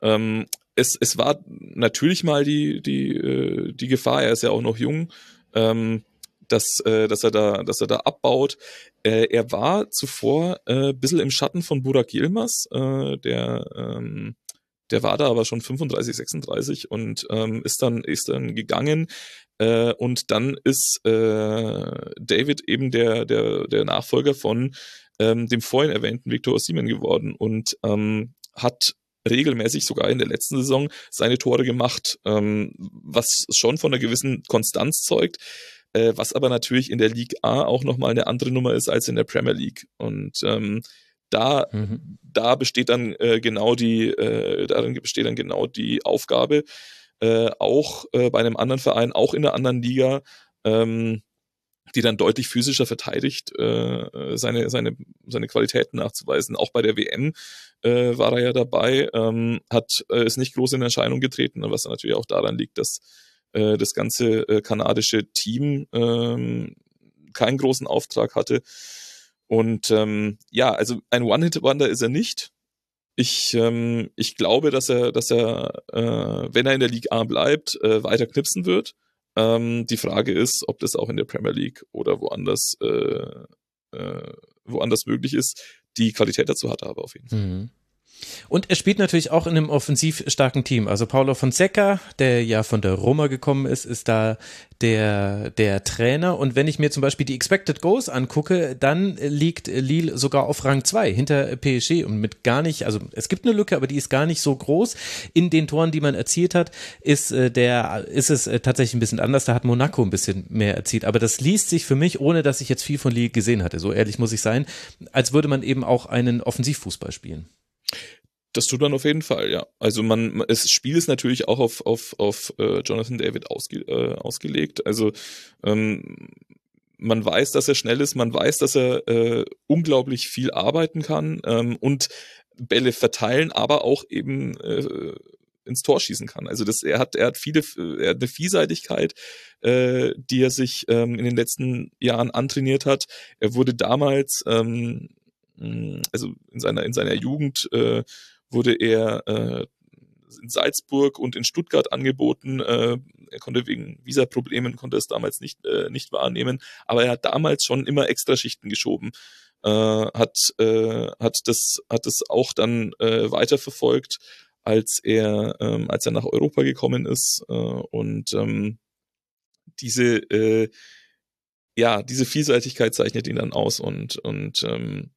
ähm, es, es war natürlich mal die, die, äh, die Gefahr, er ist ja auch noch jung, ähm, dass, äh, dass er da, dass er da abbaut. Äh, er war zuvor äh, bisschen im Schatten von Burak Yilmaz, äh, der ähm, der war da aber schon 35, 36 und ähm, ist dann ist dann gegangen äh, und dann ist äh, David eben der der der Nachfolger von ähm, dem vorhin erwähnten Victor Osimhen geworden und ähm, hat regelmäßig sogar in der letzten Saison seine Tore gemacht, ähm, was schon von einer gewissen Konstanz zeugt äh, was aber natürlich in der League A auch nochmal eine andere Nummer ist als in der Premier League. Und ähm, da, mhm. da besteht dann äh, genau die, äh, darin besteht dann genau die Aufgabe, äh, auch äh, bei einem anderen Verein, auch in einer anderen Liga, ähm, die dann deutlich physischer verteidigt, äh, seine, seine, seine Qualitäten nachzuweisen. Auch bei der WM äh, war er ja dabei, ähm, hat, äh, ist nicht groß in Erscheinung getreten, was natürlich auch daran liegt, dass äh, das ganze äh, kanadische Team ähm, keinen großen Auftrag hatte. Und ähm, ja, also ein One-Hit-Wonder ist er nicht. Ich, ähm, ich glaube, dass er, dass er, äh, wenn er in der League A bleibt, äh, weiter knipsen wird. Ähm, die Frage ist, ob das auch in der Premier League oder woanders, äh, äh, woanders möglich ist. Die Qualität dazu hat er aber auf jeden Fall. Mhm. Und er spielt natürlich auch in einem offensiv starken Team. Also Paulo Fonseca, der ja von der Roma gekommen ist, ist da der, der Trainer. Und wenn ich mir zum Beispiel die Expected Goals angucke, dann liegt Lille sogar auf Rang 2 hinter PSG und mit gar nicht, also es gibt eine Lücke, aber die ist gar nicht so groß. In den Toren, die man erzielt hat, ist äh, der, ist es äh, tatsächlich ein bisschen anders. Da hat Monaco ein bisschen mehr erzielt. Aber das liest sich für mich, ohne dass ich jetzt viel von Lille gesehen hatte, so ehrlich muss ich sein, als würde man eben auch einen Offensivfußball spielen. Das tut man auf jeden Fall, ja. Also man, das Spiel ist natürlich auch auf, auf, auf äh, Jonathan David ausge, äh, ausgelegt. Also ähm, man weiß, dass er schnell ist, man weiß, dass er äh, unglaublich viel arbeiten kann ähm, und Bälle verteilen, aber auch eben äh, ins Tor schießen kann. Also das, er hat, er hat viele, er hat eine Vielseitigkeit, äh, die er sich ähm, in den letzten Jahren antrainiert hat. Er wurde damals ähm, also in seiner, in seiner Jugend äh, wurde er äh, in Salzburg und in Stuttgart angeboten. Äh, er konnte wegen Visaproblemen konnte es damals nicht, äh, nicht wahrnehmen, aber er hat damals schon immer Extraschichten geschoben. äh, hat, äh, hat das, hat das auch dann äh, weiterverfolgt, als er, ähm, als er nach Europa gekommen ist äh, und ähm, diese, äh, ja, diese Vielseitigkeit zeichnet ihn dann aus und, und ähm,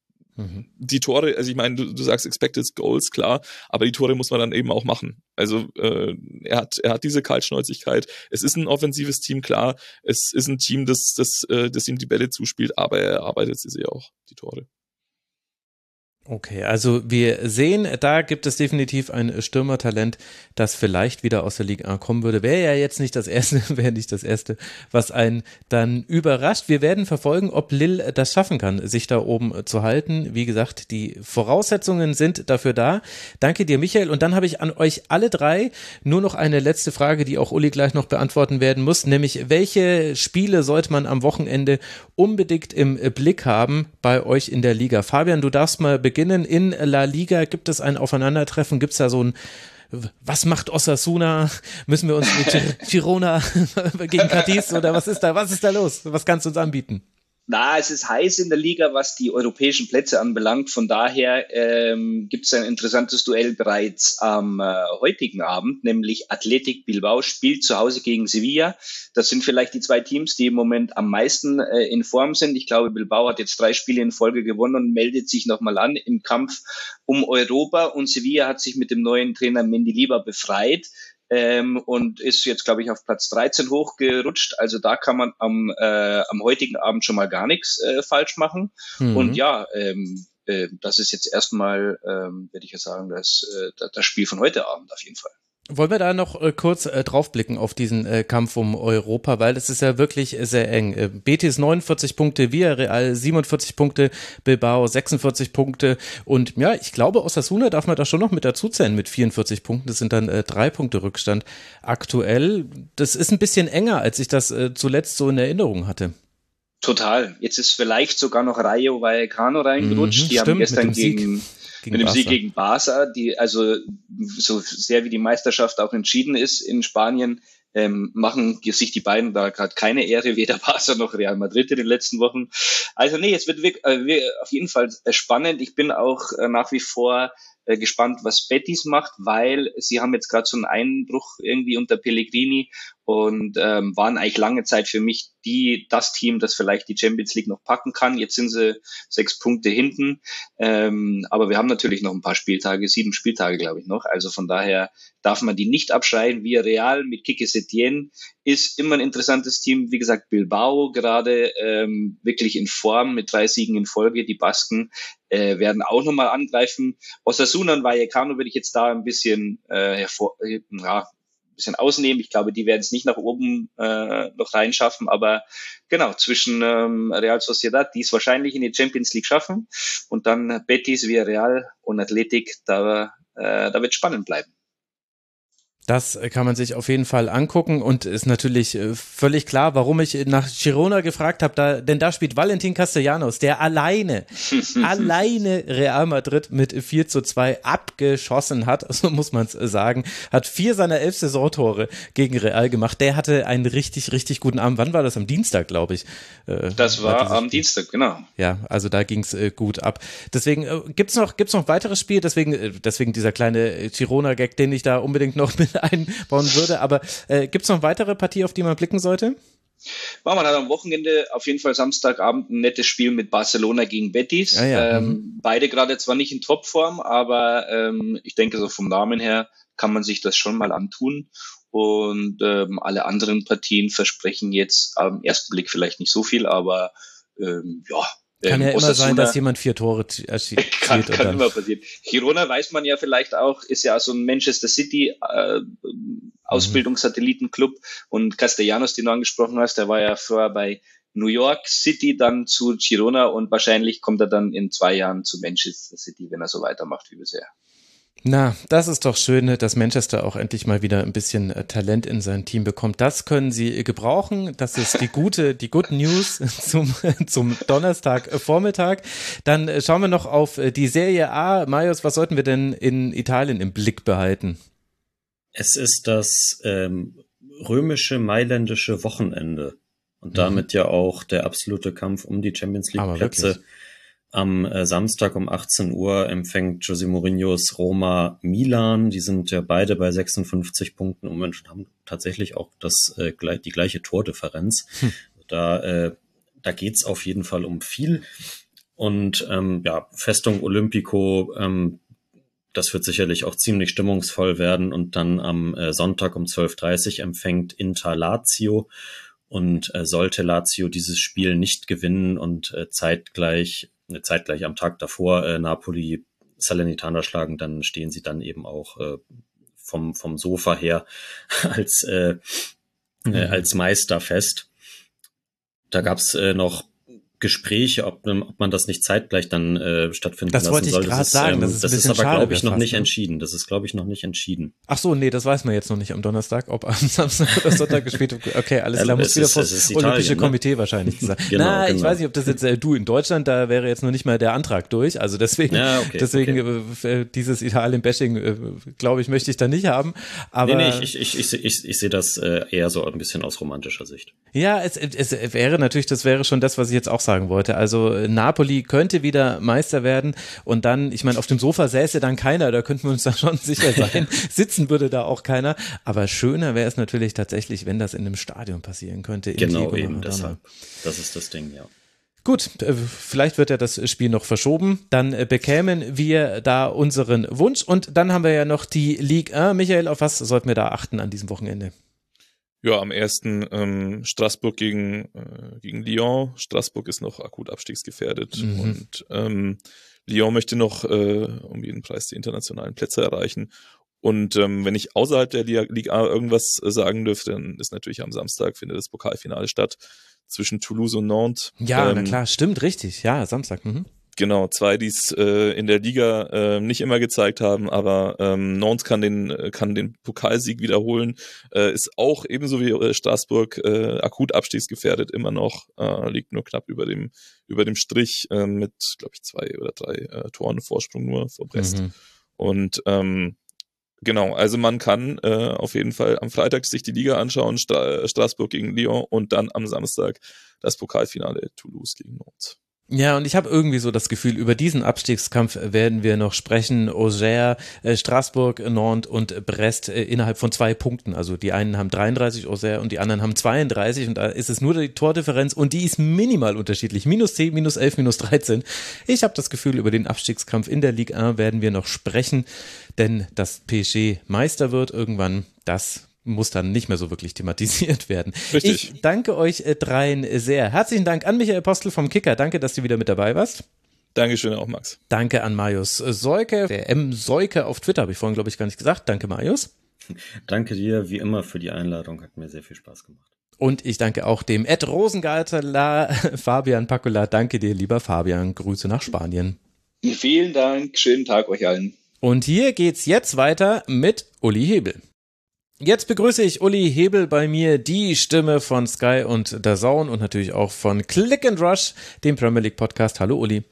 Die Tore, also ich meine, du, du sagst Expected Goals, klar, aber die Tore muss man dann eben auch machen. Also äh, er hat er hat diese Kaltschnäuzigkeit. Es ist ein offensives Team, klar. Es ist ein Team, das das äh, das ihm die Bälle zuspielt, aber er arbeitet sie auch die Tore. Okay, also wir sehen, da gibt es definitiv ein Stürmertalent, das vielleicht wieder aus der Liga kommen würde. Wäre ja jetzt nicht das erste, wäre nicht das erste, was einen dann überrascht. Wir werden verfolgen, ob Lil das schaffen kann, sich da oben zu halten. Wie gesagt, die Voraussetzungen sind dafür da. Danke dir, Michael. Und dann habe ich an euch alle drei nur noch eine letzte Frage, die auch Uli gleich noch beantworten werden muss, nämlich welche Spiele sollte man am Wochenende unbedingt im Blick haben bei euch in der Liga? Fabian, du darfst mal beginnen beginnen. In La Liga gibt es ein Aufeinandertreffen, gibt es da so ein was macht Osasuna? Müssen wir uns mit Girona gegen Cadiz oder was ist da? Was ist da los? Was kannst du uns anbieten? Na, es ist heiß in der Liga, was die europäischen Plätze anbelangt. Von daher ähm, gibt es ein interessantes Duell bereits am äh, heutigen Abend, nämlich Athletic Bilbao spielt zu Hause gegen Sevilla. Das sind vielleicht die zwei Teams, die im Moment am meisten äh, in Form sind. Ich glaube, Bilbao hat jetzt drei Spiele in Folge gewonnen und meldet sich nochmal an im Kampf um Europa. Und Sevilla hat sich mit dem neuen Trainer Mendilibar befreit ähm, und ist jetzt, glaube ich, auf Platz 13 hochgerutscht. Also da kann man am, äh, am heutigen Abend schon mal gar nichts äh, falsch machen. Mhm. Und ja, ähm, äh, das ist jetzt erstmal, ähm, würde ich ja sagen, das, äh, das Spiel von heute Abend auf jeden Fall. Wollen wir da noch äh, kurz äh, draufblicken auf diesen äh, Kampf um Europa, weil es ist ja wirklich sehr eng. Äh, Betis 49 Punkte, Villarreal 47 Punkte, Bilbao 46 Punkte und ja, ich glaube, Osasuna darf man da schon noch mit dazu zählen mit 44 Punkten. Das sind dann äh, drei Punkte Rückstand aktuell. Das ist ein bisschen enger, als ich das äh, zuletzt so in Erinnerung hatte. Total. Jetzt ist vielleicht sogar noch Rayo Vallecano reingerutscht. Mhm, die stimmt, haben gestern gegen Sieg gegen mit dem Sieg gegen Barca, die also so sehr wie die Meisterschaft auch entschieden ist in Spanien, ähm, machen sich die beiden da gerade keine Ehre, weder Barca noch Real Madrid in den letzten Wochen. Also nee, es wird wirklich, äh, auf jeden Fall äh, spannend. Ich bin auch äh, nach wie vor äh, gespannt, was Betis macht, weil sie haben jetzt gerade so einen Einbruch irgendwie unter Pellegrini und ähm, waren eigentlich lange Zeit für mich die das Team, das vielleicht die Champions League noch packen kann. Jetzt sind sie sechs Punkte hinten, ähm, aber wir haben natürlich noch ein paar Spieltage, sieben Spieltage glaube ich noch. Also von daher darf man die nicht abschreiben. Via Real mit Kike Setien ist immer ein interessantes Team. Wie gesagt, Bilbao gerade ähm, wirklich in Form mit drei Siegen in Folge. Die Basken äh, werden auch nochmal angreifen. Osasuna und Vallecano würde ich jetzt da ein bisschen äh, hervor, äh, ja, bisschen ausnehmen. Ich glaube, die werden es nicht nach oben äh, noch reinschaffen, aber genau, zwischen ähm, Real Sociedad, die es wahrscheinlich in die Champions League schaffen, und dann Betis, Villarreal und Athletic, da, äh, da wird spannend bleiben. Das kann man sich auf jeden Fall angucken und ist natürlich äh, völlig klar, warum ich nach Girona gefragt habe, da, denn da spielt Valentin Castellanos, der alleine, alleine Real Madrid mit 4 zu 2 abgeschossen hat, so muss man es sagen, hat vier seiner elf Saisontore gegen Real gemacht. Der hatte einen richtig, richtig guten Abend. Wann war das? Am Dienstag, glaube ich. Äh, das war am Dienstag, genau. Ja, also da ging es äh, gut ab. Deswegen äh, gibt's noch, gibt's noch weiteres Spiel, deswegen, äh, deswegen dieser kleine Girona-Gag, den ich da unbedingt noch mit einbauen würde. Aber äh, gibt es noch weitere Partie, auf die man blicken sollte? Man hat am Wochenende auf jeden Fall Samstagabend ein nettes Spiel mit Barcelona gegen Betis. Ah, ja. ähm, mhm. Beide gerade zwar nicht in Topform, aber ähm, ich denke so vom Namen her kann man sich das schon mal antun. Und ähm, alle anderen Partien versprechen jetzt am ersten Blick vielleicht nicht so viel, aber ähm, ja, kann ähm, ja immer sein, dass jemand vier Tore erzielt. Kann, kann immer passieren. Girona weiß man ja vielleicht auch, ist ja so ein Manchester City äh, Ausbildungssatellitenclub und Castellanos, den du angesprochen hast, der war ja vorher bei New York City, dann zu Girona und wahrscheinlich kommt er dann in zwei Jahren zu Manchester City, wenn er so weitermacht wie bisher. Na, das ist doch schön, dass Manchester auch endlich mal wieder ein bisschen äh, Talent in sein Team bekommt. Das können sie gebrauchen. Das ist die gute, die Good News zum, zum Donnerstagvormittag. Äh, Dann äh, schauen wir noch auf die Serie A. Marius, was sollten wir denn in Italien im Blick behalten? Es ist das ähm, römische mailändische Wochenende und damit mhm. ja auch der absolute Kampf um die Champions League Plätze. Am äh, Samstag um 18 Uhr empfängt José Mourinhos Roma Milan. Die sind ja beide bei 56 Punkten und haben tatsächlich auch das, äh, die gleiche Tordifferenz. Hm. Da, äh, da geht's auf jeden Fall um viel. Und ähm, ja, Festung Olympico, ähm, das wird sicherlich auch ziemlich stimmungsvoll werden. Und dann am äh, Sonntag um 12.30 Uhr empfängt Inter Lazio. Und äh, sollte Lazio dieses Spiel nicht gewinnen und äh, zeitgleich zeitgleich am Tag davor äh, Napoli Salernitana schlagen, dann stehen sie dann eben auch äh, vom, vom Sofa her als, äh, äh mhm. äh, als Meister fest. Da gab's äh, noch Gespräche, ob, ob man das nicht zeitgleich dann äh, stattfinden das lassen wollte ich soll. Das ist, sagen, ähm, das ist, das ist aber, glaube ich, noch nicht ne? entschieden. Das ist, glaube ich, noch nicht entschieden. Ach so, nee, das weiß man jetzt noch nicht am Donnerstag, ob am Samstag oder Sonntag gespielt wird. Okay, alles klar, muss wieder vor das Olympische ne? Komitee wahrscheinlich sagen. genau, Na, genau. ich weiß nicht, ob das jetzt äh, du in Deutschland, da wäre jetzt noch nicht mal der Antrag durch. Also deswegen, ja, okay, deswegen okay. Äh, dieses Italien-Bashing, äh, glaube ich, möchte ich da nicht haben. Aber nee, nee, ich, ich, ich, ich, ich, ich sehe das äh, eher so ein bisschen aus romantischer Sicht. Ja, es, es wäre natürlich, das wäre schon das, was ich jetzt auch sagen wollte. Also Napoli könnte wieder Meister werden und dann, ich meine, auf dem Sofa säße dann keiner, da könnten wir uns da schon sicher sein. Sitzen würde da auch keiner. Aber schöner wäre es natürlich tatsächlich, wenn das in einem Stadion passieren könnte. Genau, eben deshalb. Das ist das Ding, ja. Gut, äh, vielleicht wird ja das Spiel noch verschoben. Dann äh, bekämen wir da unseren Wunsch. Und dann haben wir ja noch die Ligue 1. Michael, auf was sollten wir da achten an diesem Wochenende? Ja, am ersten ähm, Straßburg gegen, äh, gegen Lyon. Straßburg ist noch akut abstiegsgefährdet mhm. und ähm, Lyon möchte noch äh, um jeden Preis die internationalen Plätze erreichen. Und ähm, wenn ich außerhalb der Liga irgendwas äh, sagen dürfte, dann ist natürlich am Samstag findet das Pokalfinale statt zwischen Toulouse und Nantes. Ja, ähm, na klar, stimmt, richtig. Ja, Samstag. Mhm. Genau, zwei, die es äh, in der Liga äh, nicht immer gezeigt haben, aber ähm, Nantes kann den, äh, kann den Pokalsieg wiederholen, äh, ist auch ebenso wie äh, Straßburg äh, akut abstiegsgefährdet immer noch, äh, liegt nur knapp über dem, über dem Strich äh, mit, glaube ich, zwei oder drei äh, Toren Vorsprung nur vor Brest. Mhm. Und ähm, Genau, also man kann äh, auf jeden Fall am Freitag sich die Liga anschauen, Stra Straßburg gegen Lyon und dann am Samstag das Pokalfinale Toulouse gegen Nantes. Ja, und ich habe irgendwie so das Gefühl, über diesen Abstiegskampf werden wir noch sprechen. Auxerre, äh, Straßburg, Nantes und Brest äh, innerhalb von zwei Punkten. Also die einen haben 33 Auxerre und die anderen haben 32 und da ist es nur die Tordifferenz und die ist minimal unterschiedlich. Minus 10, minus 11, minus 13. Ich habe das Gefühl, über den Abstiegskampf in der Ligue 1 werden wir noch sprechen, denn dass PSG Meister wird irgendwann, das muss dann nicht mehr so wirklich thematisiert werden. Richtig. Ich danke euch äh, dreien sehr. Herzlichen Dank an Michael Postel vom Kicker. Danke, dass du wieder mit dabei warst. Dankeschön auch, Max. Danke an Marius Seuke, der M. Seuke auf Twitter, habe ich vorhin, glaube ich, gar nicht gesagt. Danke, Marius. Danke dir, wie immer, für die Einladung. Hat mir sehr viel Spaß gemacht. Und ich danke auch dem Ed Rosengartler, Fabian Pacula. Danke dir, lieber Fabian. Grüße nach Spanien. Vielen Dank. Schönen Tag euch allen. Und hier geht's jetzt weiter mit Uli Hebel. Jetzt begrüße ich Uli Hebel bei mir, die Stimme von Sky und der Zone und natürlich auch von Click and Rush, dem Premier League Podcast. Hallo Uli.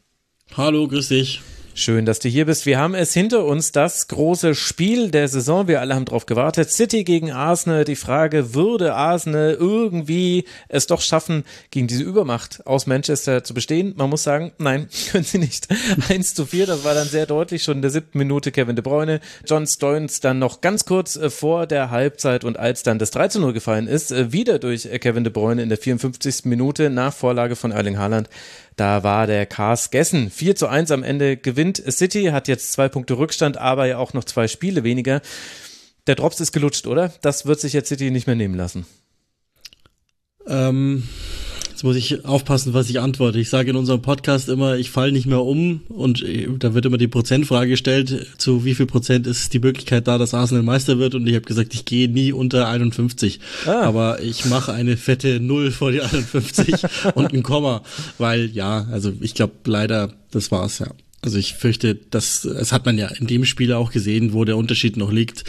Hallo, grüß dich. Schön, dass du hier bist. Wir haben es hinter uns, das große Spiel der Saison. Wir alle haben darauf gewartet. City gegen Arsenal. Die Frage, würde Arsenal irgendwie es doch schaffen, gegen diese Übermacht aus Manchester zu bestehen? Man muss sagen, nein, können sie nicht. 1 zu 4, das war dann sehr deutlich schon in der siebten Minute Kevin De Bruyne. John Stones dann noch ganz kurz äh, vor der Halbzeit und als dann das 3 zu 0 gefallen ist, äh, wieder durch äh, Kevin De Bruyne in der 54. Minute nach Vorlage von Erling Haaland da war der Cars Gessen. 4 zu 1 am Ende gewinnt City, hat jetzt zwei Punkte Rückstand, aber ja auch noch zwei Spiele weniger. Der Drops ist gelutscht, oder? Das wird sich jetzt City nicht mehr nehmen lassen. Ähm, Jetzt muss ich aufpassen, was ich antworte. Ich sage in unserem Podcast immer, ich falle nicht mehr um und äh, da wird immer die Prozentfrage gestellt, zu wie viel Prozent ist die Möglichkeit da, dass Arsenal Meister wird und ich habe gesagt, ich gehe nie unter 51. Ah. Aber ich mache eine fette Null vor die 51 und ein Komma, weil ja, also ich glaube leider, das war's ja. Also ich fürchte, das, das hat man ja in dem Spiel auch gesehen, wo der Unterschied noch liegt,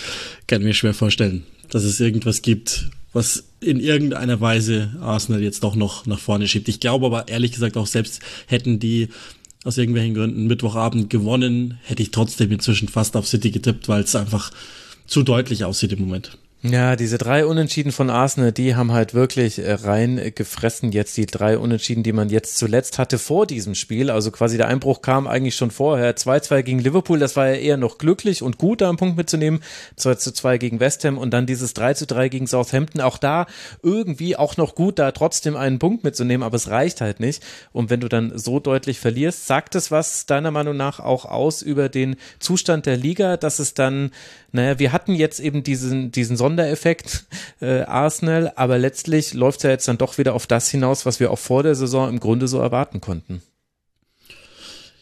kann mir schwer vorstellen, dass es irgendwas gibt, was in irgendeiner Weise Arsenal jetzt doch noch nach vorne schiebt. Ich glaube aber ehrlich gesagt auch selbst hätten die aus irgendwelchen Gründen Mittwochabend gewonnen, hätte ich trotzdem inzwischen fast auf City getippt, weil es einfach zu deutlich aussieht im Moment. Ja, diese drei Unentschieden von Arsenal, die haben halt wirklich äh, rein gefressen jetzt die drei Unentschieden, die man jetzt zuletzt hatte vor diesem Spiel. Also quasi der Einbruch kam eigentlich schon vorher. 2-2 gegen Liverpool, das war ja eher noch glücklich und gut, da einen Punkt mitzunehmen. 2-2 gegen West Ham und dann dieses 3-3 gegen Southampton. Auch da irgendwie auch noch gut, da trotzdem einen Punkt mitzunehmen, aber es reicht halt nicht. Und wenn du dann so deutlich verlierst, sagt es was deiner Meinung nach auch aus über den Zustand der Liga, dass es dann, naja, wir hatten jetzt eben diesen, diesen Sondereffekt äh, Arsenal, aber letztlich läuft es ja jetzt dann doch wieder auf das hinaus, was wir auch vor der Saison im Grunde so erwarten konnten.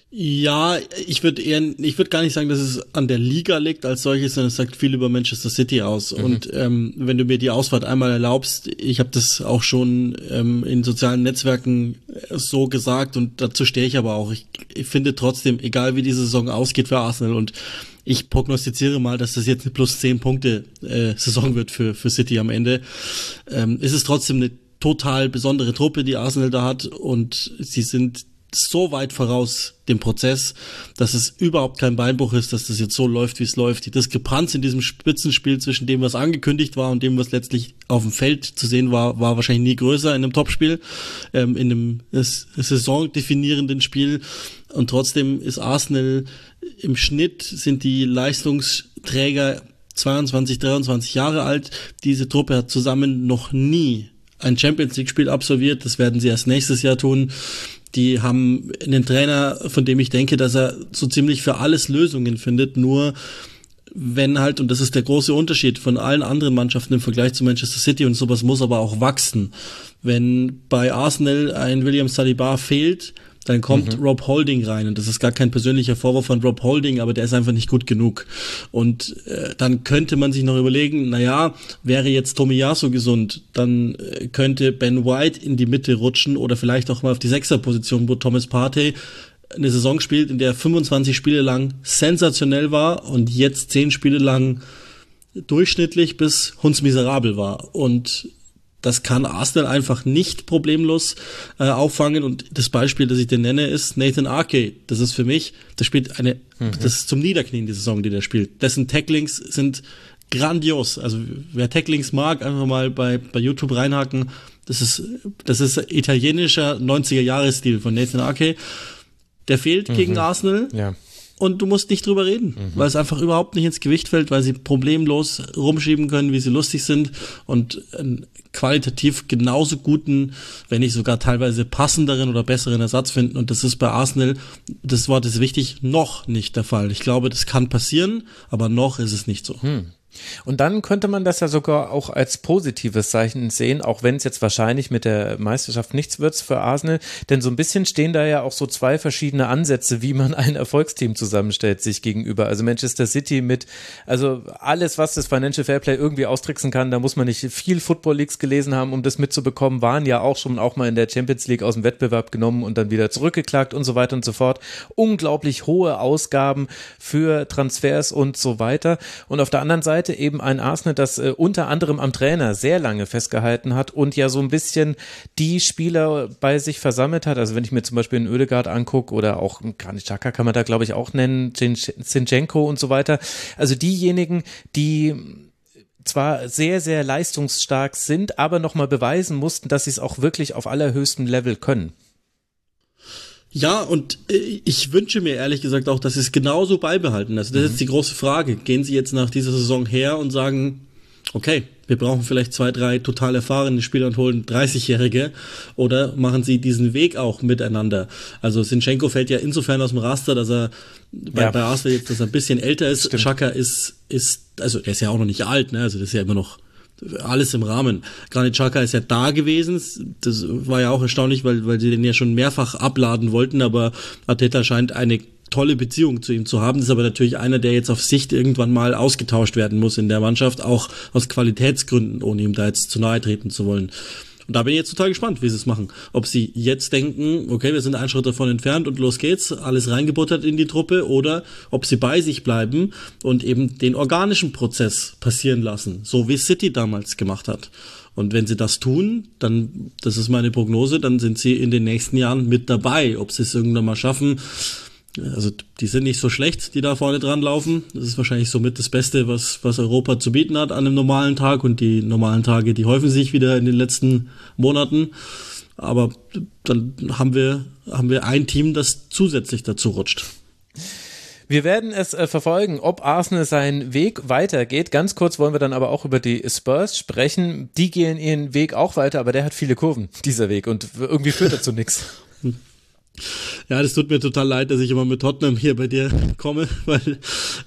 Ja, ich würde eher, ich würde gar nicht sagen, dass es an der Liga liegt als solches, sondern es sagt viel über Manchester City aus. Mhm. Und ähm, wenn du mir die Ausfahrt einmal erlaubst, ich habe das auch schon ähm, in sozialen Netzwerken so gesagt und dazu stehe ich aber auch. Ich, ich finde trotzdem, egal wie die Saison ausgeht für Arsenal und ich prognostiziere mal, dass das jetzt eine plus zehn Punkte äh, Saison wird für, für City am Ende. Ähm, ist es trotzdem eine total besondere Truppe, die Arsenal da hat und sie sind so weit voraus dem Prozess, dass es überhaupt kein Beinbruch ist, dass das jetzt so läuft, wie es läuft. Die Diskrepanz in diesem Spitzenspiel zwischen dem, was angekündigt war und dem, was letztlich auf dem Feld zu sehen war, war wahrscheinlich nie größer in einem Topspiel, ähm, in einem saisondefinierenden Spiel. Und trotzdem ist Arsenal im Schnitt sind die Leistungsträger 22, 23 Jahre alt. Diese Truppe hat zusammen noch nie ein Champions League Spiel absolviert. Das werden sie erst nächstes Jahr tun. Die haben einen Trainer, von dem ich denke, dass er so ziemlich für alles Lösungen findet. Nur wenn halt, und das ist der große Unterschied von allen anderen Mannschaften im Vergleich zu Manchester City und sowas muss aber auch wachsen. Wenn bei Arsenal ein William Saliba fehlt, dann kommt mhm. Rob Holding rein und das ist gar kein persönlicher Vorwurf von Rob Holding, aber der ist einfach nicht gut genug. Und äh, dann könnte man sich noch überlegen, naja, wäre jetzt Tomiyasu gesund, dann äh, könnte Ben White in die Mitte rutschen oder vielleicht auch mal auf die Sechserposition, wo Thomas Partey eine Saison spielt, in der 25 Spiele lang sensationell war und jetzt 10 Spiele lang durchschnittlich bis hundsmiserabel war. Und das kann Arsenal einfach nicht problemlos äh, auffangen. Und das Beispiel, das ich dir nenne, ist Nathan Arke. Das ist für mich, das spielt eine, mhm. das ist zum Niederknien die Saison, die der spielt. Dessen Tacklings sind grandios. Also wer Tacklings mag, einfach mal bei, bei YouTube reinhaken. Das ist, das ist italienischer 90er-Jahres-Stil von Nathan Arke. Der fehlt mhm. gegen Arsenal. Ja und du musst nicht drüber reden, mhm. weil es einfach überhaupt nicht ins Gewicht fällt, weil sie problemlos rumschieben können, wie sie lustig sind und einen qualitativ genauso guten, wenn nicht sogar teilweise passenderen oder besseren Ersatz finden. Und das ist bei Arsenal, das Wort ist wichtig, noch nicht der Fall. Ich glaube, das kann passieren, aber noch ist es nicht so. Hm. Und dann könnte man das ja sogar auch als positives Zeichen sehen, auch wenn es jetzt wahrscheinlich mit der Meisterschaft nichts wird für Arsenal, denn so ein bisschen stehen da ja auch so zwei verschiedene Ansätze, wie man ein Erfolgsteam zusammenstellt sich gegenüber. Also Manchester City mit, also alles, was das Financial Fairplay irgendwie austricksen kann, da muss man nicht viel Football Leagues gelesen haben, um das mitzubekommen, waren ja auch schon auch mal in der Champions League aus dem Wettbewerb genommen und dann wieder zurückgeklagt und so weiter und so fort. Unglaublich hohe Ausgaben für Transfers und so weiter. Und auf der anderen Seite Seite eben ein Arsenal, das äh, unter anderem am Trainer sehr lange festgehalten hat und ja so ein bisschen die Spieler bei sich versammelt hat. Also wenn ich mir zum Beispiel einen Ödegaard angucke oder auch Granitschaka kann man da glaube ich auch nennen, Zinchenko und so weiter. Also diejenigen, die zwar sehr, sehr leistungsstark sind, aber nochmal beweisen mussten, dass sie es auch wirklich auf allerhöchstem Level können. Ja, und äh, ich wünsche mir ehrlich gesagt auch, dass sie es genauso beibehalten. Also das mhm. ist die große Frage. Gehen sie jetzt nach dieser Saison her und sagen, okay, wir brauchen vielleicht zwei, drei total erfahrene Spieler und holen 30-Jährige oder machen sie diesen Weg auch miteinander? Also Sinchenko fällt ja insofern aus dem Raster, dass er bei, ja. bei Arsenal jetzt, dass er ein bisschen älter ist. Schaka ist, ist, also er ist ja auch noch nicht alt, ne? Also das ist ja immer noch alles im Rahmen. Granit Xhaka ist ja da gewesen. Das war ja auch erstaunlich, weil, weil sie den ja schon mehrfach abladen wollten, aber Arteta scheint eine tolle Beziehung zu ihm zu haben. Das ist aber natürlich einer, der jetzt auf Sicht irgendwann mal ausgetauscht werden muss in der Mannschaft, auch aus Qualitätsgründen, ohne ihm da jetzt zu nahe treten zu wollen. Und da bin ich jetzt total gespannt, wie sie es machen. Ob sie jetzt denken, okay, wir sind einen Schritt davon entfernt und los geht's, alles reingebuttert in die Truppe, oder ob sie bei sich bleiben und eben den organischen Prozess passieren lassen, so wie City damals gemacht hat. Und wenn sie das tun, dann, das ist meine Prognose, dann sind sie in den nächsten Jahren mit dabei. Ob sie es irgendwann mal schaffen, also die sind nicht so schlecht, die da vorne dran laufen. Das ist wahrscheinlich somit das Beste, was, was Europa zu bieten hat an einem normalen Tag. Und die normalen Tage, die häufen sich wieder in den letzten Monaten. Aber dann haben wir, haben wir ein Team, das zusätzlich dazu rutscht. Wir werden es äh, verfolgen, ob Arsenal seinen Weg weitergeht. Ganz kurz wollen wir dann aber auch über die Spurs sprechen. Die gehen ihren Weg auch weiter, aber der hat viele Kurven, dieser Weg, und irgendwie führt er zu nichts. Ja, das tut mir total leid, dass ich immer mit Tottenham hier bei dir komme, weil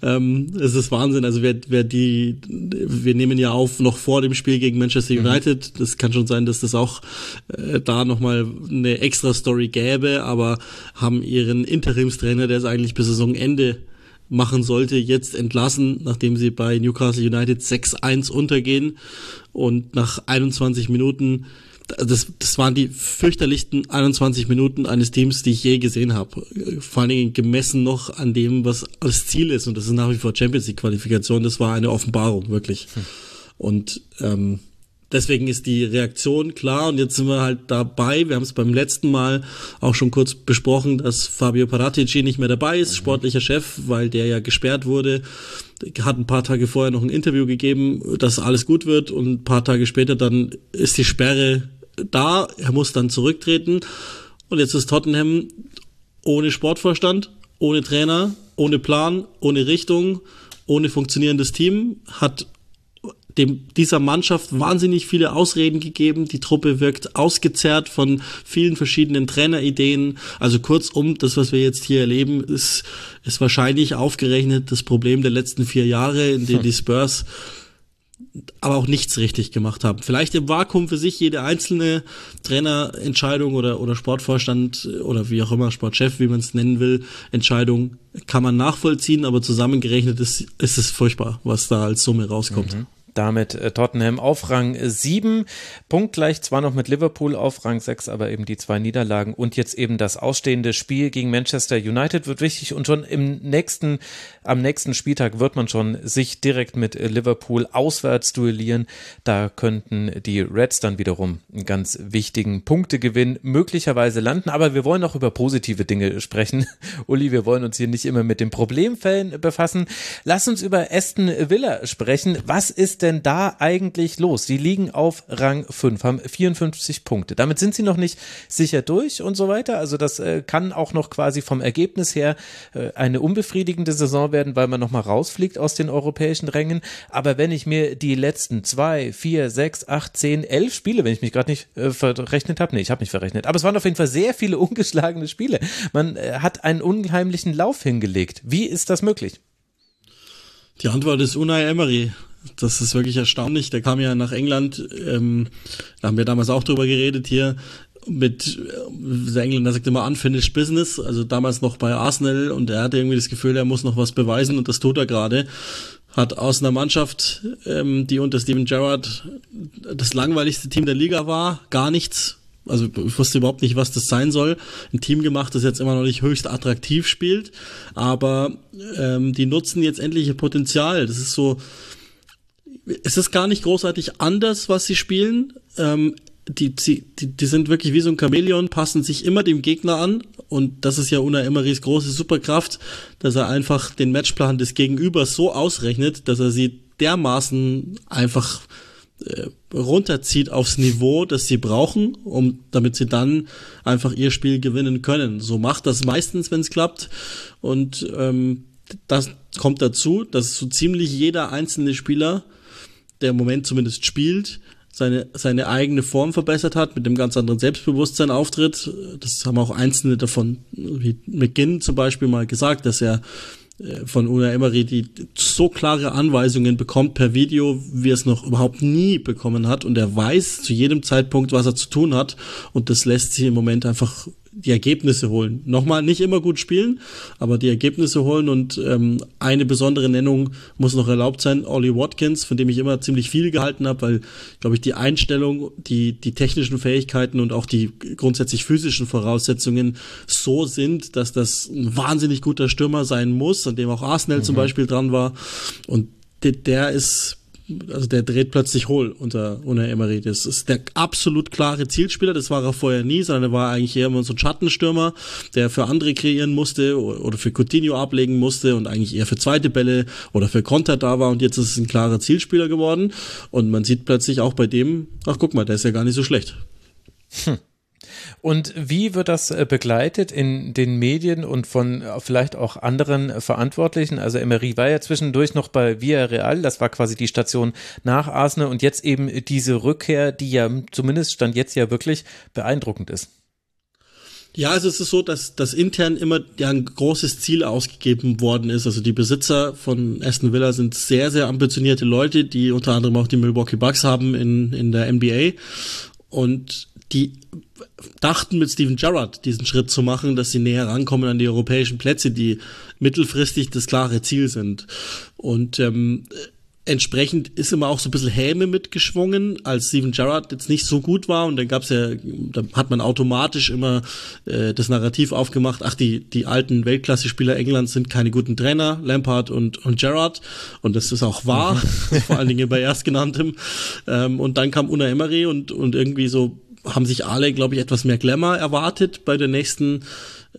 ähm, es ist Wahnsinn. Also wer, wer die, wir nehmen ja auf noch vor dem Spiel gegen Manchester mhm. United. Mhm. Das kann schon sein, dass das auch äh, da nochmal eine extra Story gäbe, aber haben ihren Interimstrainer, der es eigentlich bis Saisonende machen sollte, jetzt entlassen, nachdem sie bei Newcastle United 6-1 untergehen und nach 21 Minuten das, das waren die fürchterlichsten 21 Minuten eines Teams, die ich je gesehen habe. Vor allen Dingen gemessen noch an dem, was das Ziel ist. Und das ist nach wie vor Champions League Qualifikation. Das war eine Offenbarung, wirklich. Hm. Und ähm, deswegen ist die Reaktion klar. Und jetzt sind wir halt dabei. Wir haben es beim letzten Mal auch schon kurz besprochen, dass Fabio Paratici nicht mehr dabei ist, mhm. sportlicher Chef, weil der ja gesperrt wurde hat ein paar Tage vorher noch ein Interview gegeben, dass alles gut wird und ein paar Tage später dann ist die Sperre da, er muss dann zurücktreten. Und jetzt ist Tottenham ohne Sportvorstand, ohne Trainer, ohne Plan, ohne Richtung, ohne funktionierendes Team, hat dem, dieser Mannschaft wahnsinnig viele Ausreden gegeben. Die Truppe wirkt ausgezerrt von vielen verschiedenen Trainerideen. Also kurzum, das, was wir jetzt hier erleben, ist, ist wahrscheinlich aufgerechnet das Problem der letzten vier Jahre, in denen die Spurs aber auch nichts richtig gemacht haben. Vielleicht im Vakuum für sich jede einzelne Trainerentscheidung oder, oder Sportvorstand oder wie auch immer, Sportchef, wie man es nennen will, Entscheidung kann man nachvollziehen, aber zusammengerechnet ist, ist es furchtbar, was da als Summe rauskommt. Mhm. Damit äh, Tottenham auf Rang 7, punktgleich zwar noch mit Liverpool auf Rang 6, aber eben die zwei Niederlagen und jetzt eben das ausstehende Spiel gegen Manchester United wird wichtig und schon im nächsten, am nächsten Spieltag wird man schon sich direkt mit Liverpool auswärts duellieren. Da könnten die Reds dann wiederum einen ganz wichtigen Punktegewinn möglicherweise landen, aber wir wollen auch über positive Dinge sprechen. Uli, wir wollen uns hier nicht immer mit den Problemfällen befassen. Lass uns über Aston Villa sprechen. Was ist denn da eigentlich los? Sie liegen auf Rang 5, haben 54 Punkte. Damit sind sie noch nicht sicher durch und so weiter. Also das äh, kann auch noch quasi vom Ergebnis her äh, eine unbefriedigende Saison werden, weil man nochmal rausfliegt aus den europäischen Rängen. Aber wenn ich mir die letzten zwei, vier, sechs, acht, zehn, elf Spiele, wenn ich mich gerade nicht äh, verrechnet habe, nee, ich habe mich verrechnet, aber es waren auf jeden Fall sehr viele ungeschlagene Spiele. Man äh, hat einen unheimlichen Lauf hingelegt. Wie ist das möglich? Die Antwort ist Unai Emery. Das ist wirklich erstaunlich. Der kam ja nach England, ähm, da haben wir damals auch drüber geredet hier, mit, äh, der Engländer sagt immer unfinished business, also damals noch bei Arsenal und er hatte irgendwie das Gefühl, er muss noch was beweisen und das tut er gerade. Hat aus einer Mannschaft, ähm, die unter Steven Gerrard das langweiligste Team der Liga war, gar nichts also ich wusste überhaupt nicht, was das sein soll. Ein Team gemacht, das jetzt immer noch nicht höchst attraktiv spielt, aber ähm, die nutzen jetzt endlich ihr Potenzial. Das ist so, es ist gar nicht großartig anders, was sie spielen. Ähm, die, die, die sind wirklich wie so ein Chamäleon, passen sich immer dem Gegner an. Und das ist ja Una Emerys große Superkraft, dass er einfach den Matchplan des Gegenübers so ausrechnet, dass er sie dermaßen einfach äh, runterzieht aufs Niveau, das sie brauchen, um damit sie dann einfach ihr Spiel gewinnen können. So macht das meistens, wenn es klappt. Und ähm, das kommt dazu, dass so ziemlich jeder einzelne Spieler der im Moment zumindest spielt, seine, seine eigene Form verbessert hat, mit dem ganz anderen Selbstbewusstsein auftritt. Das haben auch einzelne davon, wie McGinn zum Beispiel mal gesagt, dass er äh, von Una Emery die so klare Anweisungen bekommt per Video, wie er es noch überhaupt nie bekommen hat und er weiß zu jedem Zeitpunkt, was er zu tun hat und das lässt sich im Moment einfach die Ergebnisse holen. Nochmal nicht immer gut spielen, aber die Ergebnisse holen und ähm, eine besondere Nennung muss noch erlaubt sein, Ollie Watkins, von dem ich immer ziemlich viel gehalten habe, weil, glaube ich, die Einstellung, die, die technischen Fähigkeiten und auch die grundsätzlich physischen Voraussetzungen so sind, dass das ein wahnsinnig guter Stürmer sein muss, an dem auch Arsenal mhm. zum Beispiel dran war. Und der, der ist also der dreht plötzlich hohl unter, unter Emery. Das ist der absolut klare Zielspieler, das war er vorher nie, sondern er war eigentlich eher immer so ein Schattenstürmer, der für andere kreieren musste oder für Coutinho ablegen musste und eigentlich eher für zweite Bälle oder für Konter da war und jetzt ist es ein klarer Zielspieler geworden und man sieht plötzlich auch bei dem, ach guck mal, der ist ja gar nicht so schlecht. Hm. Und wie wird das äh, begleitet in den Medien und von äh, vielleicht auch anderen Verantwortlichen? Also Emery war ja zwischendurch noch bei Villarreal, das war quasi die Station nach Arsenal und jetzt eben diese Rückkehr, die ja zumindest stand jetzt ja wirklich beeindruckend ist. Ja, also es ist so, dass, dass intern immer ja ein großes Ziel ausgegeben worden ist. Also die Besitzer von Aston Villa sind sehr, sehr ambitionierte Leute, die unter anderem auch die Milwaukee Bucks haben in, in der NBA. Und die dachten mit Steven Gerrard diesen Schritt zu machen, dass sie näher rankommen an die europäischen Plätze, die mittelfristig das klare Ziel sind. Und ähm, entsprechend ist immer auch so ein bisschen Häme mitgeschwungen, als Steven Gerrard jetzt nicht so gut war. Und dann gab's ja, da hat man automatisch immer äh, das Narrativ aufgemacht, ach, die, die alten Weltklasse-Spieler Englands sind keine guten Trainer, Lampard und, und Gerrard. Und das ist auch wahr, vor allen Dingen bei Erstgenanntem. Ähm, und dann kam Una Emery und, und irgendwie so haben sich alle, glaube ich, etwas mehr Glamour erwartet bei der nächsten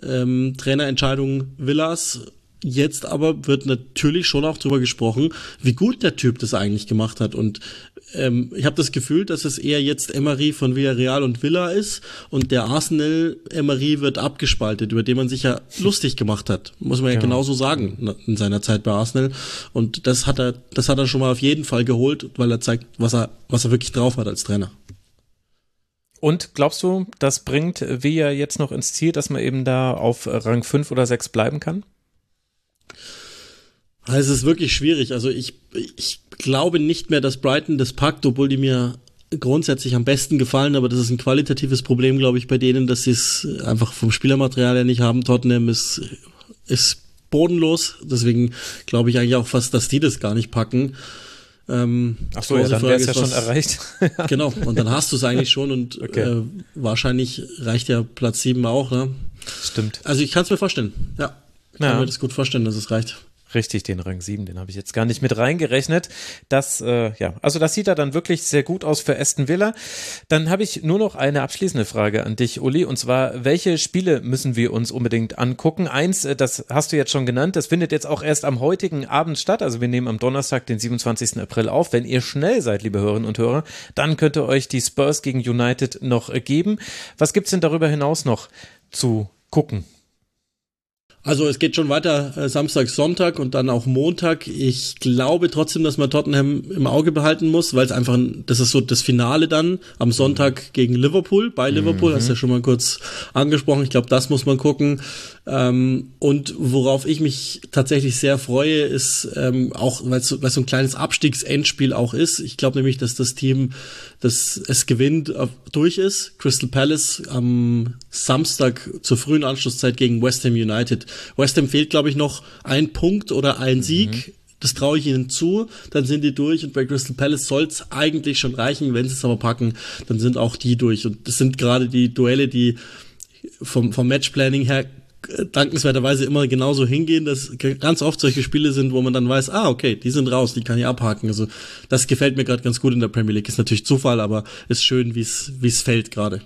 ähm, Trainerentscheidung Villas. Jetzt aber wird natürlich schon auch drüber gesprochen, wie gut der Typ das eigentlich gemacht hat. Und ähm, ich habe das Gefühl, dass es eher jetzt Emery von Villarreal und Villa ist und der Arsenal Emery wird abgespaltet, über den man sich ja lustig gemacht hat, muss man ja, ja genau. genauso sagen in seiner Zeit bei Arsenal. Und das hat er, das hat er schon mal auf jeden Fall geholt, weil er zeigt, was er, was er wirklich drauf hat als Trainer. Und glaubst du, das bringt Via jetzt noch ins Ziel, dass man eben da auf Rang 5 oder 6 bleiben kann? Es ist wirklich schwierig. Also ich, ich glaube nicht mehr, dass Brighton das packt, obwohl die mir grundsätzlich am besten gefallen, aber das ist ein qualitatives Problem, glaube ich, bei denen, dass sie es einfach vom Spielermaterial her nicht haben. Tottenham ist, ist bodenlos, deswegen glaube ich eigentlich auch fast, dass die das gar nicht packen. Ähm, Ach so, ja, dann wäre es ja schon erreicht. genau, und dann hast du es eigentlich schon und okay. äh, wahrscheinlich reicht ja Platz 7 auch. Ne? Stimmt. Also ich kann es mir vorstellen, ja. Ich kann ja. mir das gut vorstellen, dass es reicht. Richtig, den Rang 7, den habe ich jetzt gar nicht mit reingerechnet. Das, äh, ja, also das sieht da dann wirklich sehr gut aus für Aston Villa. Dann habe ich nur noch eine abschließende Frage an dich, Uli, und zwar, welche Spiele müssen wir uns unbedingt angucken? Eins, äh, das hast du jetzt schon genannt, das findet jetzt auch erst am heutigen Abend statt. Also wir nehmen am Donnerstag, den 27. April auf. Wenn ihr schnell seid, liebe Hörerinnen und Hörer, dann könnt ihr euch die Spurs gegen United noch äh, geben. Was gibt's denn darüber hinaus noch zu gucken? Also es geht schon weiter äh, Samstag, Sonntag und dann auch Montag. Ich glaube trotzdem, dass man Tottenham im Auge behalten muss, weil es einfach, das ist so das Finale dann am Sonntag gegen Liverpool, bei Liverpool, mhm. hast du ja schon mal kurz angesprochen. Ich glaube, das muss man gucken. Ähm, und worauf ich mich tatsächlich sehr freue, ist ähm, auch, weil es so, so ein kleines Abstiegsendspiel auch ist. Ich glaube nämlich, dass das Team, das es gewinnt, äh, durch ist. Crystal Palace am Samstag zur frühen Anschlusszeit gegen West Ham United. West Ham fehlt, glaube ich, noch ein Punkt oder ein mhm. Sieg. Das traue ich ihnen zu, dann sind die durch und bei Crystal Palace soll es eigentlich schon reichen. Wenn sie es aber packen, dann sind auch die durch. Und das sind gerade die Duelle, die vom, vom Matchplanning her dankenswerterweise immer genauso hingehen, dass ganz oft solche Spiele sind, wo man dann weiß, ah, okay, die sind raus, die kann ich abhaken. Also das gefällt mir gerade ganz gut in der Premier League. Ist natürlich Zufall, aber ist schön, wie es wie es fällt gerade.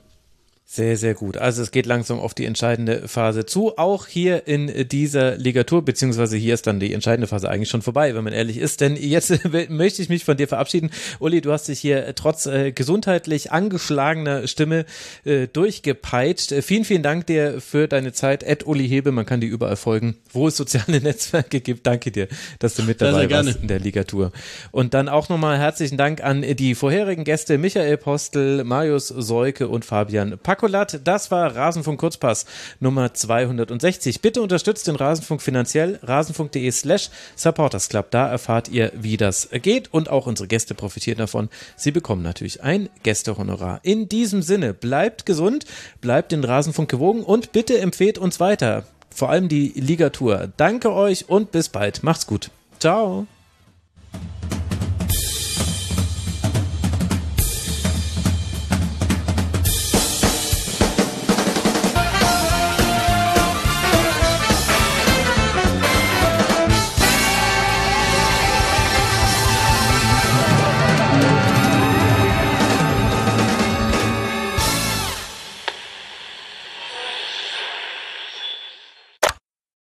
Sehr, sehr gut. Also es geht langsam auf die entscheidende Phase zu, auch hier in dieser Ligatur, beziehungsweise hier ist dann die entscheidende Phase eigentlich schon vorbei, wenn man ehrlich ist. Denn jetzt möchte ich mich von dir verabschieden. Uli, du hast dich hier trotz äh, gesundheitlich angeschlagener Stimme äh, durchgepeitscht. Vielen, vielen Dank dir für deine Zeit. Ed Uli Hebe, man kann dir überall folgen, wo es soziale Netzwerke gibt. Danke dir, dass du mit dabei warst in der Ligatur. Und dann auch nochmal herzlichen Dank an die vorherigen Gäste Michael Postel, Marius Seuke und Fabian Packo. Nicolat. Das war Rasenfunk Kurzpass Nummer 260. Bitte unterstützt den Rasenfunk finanziell. Rasenfunk.de slash Supporters Club. Da erfahrt ihr, wie das geht und auch unsere Gäste profitieren davon. Sie bekommen natürlich ein Gästehonorar. In diesem Sinne, bleibt gesund, bleibt den Rasenfunk gewogen und bitte empfehlt uns weiter. Vor allem die Ligatur. Danke euch und bis bald. Macht's gut. Ciao.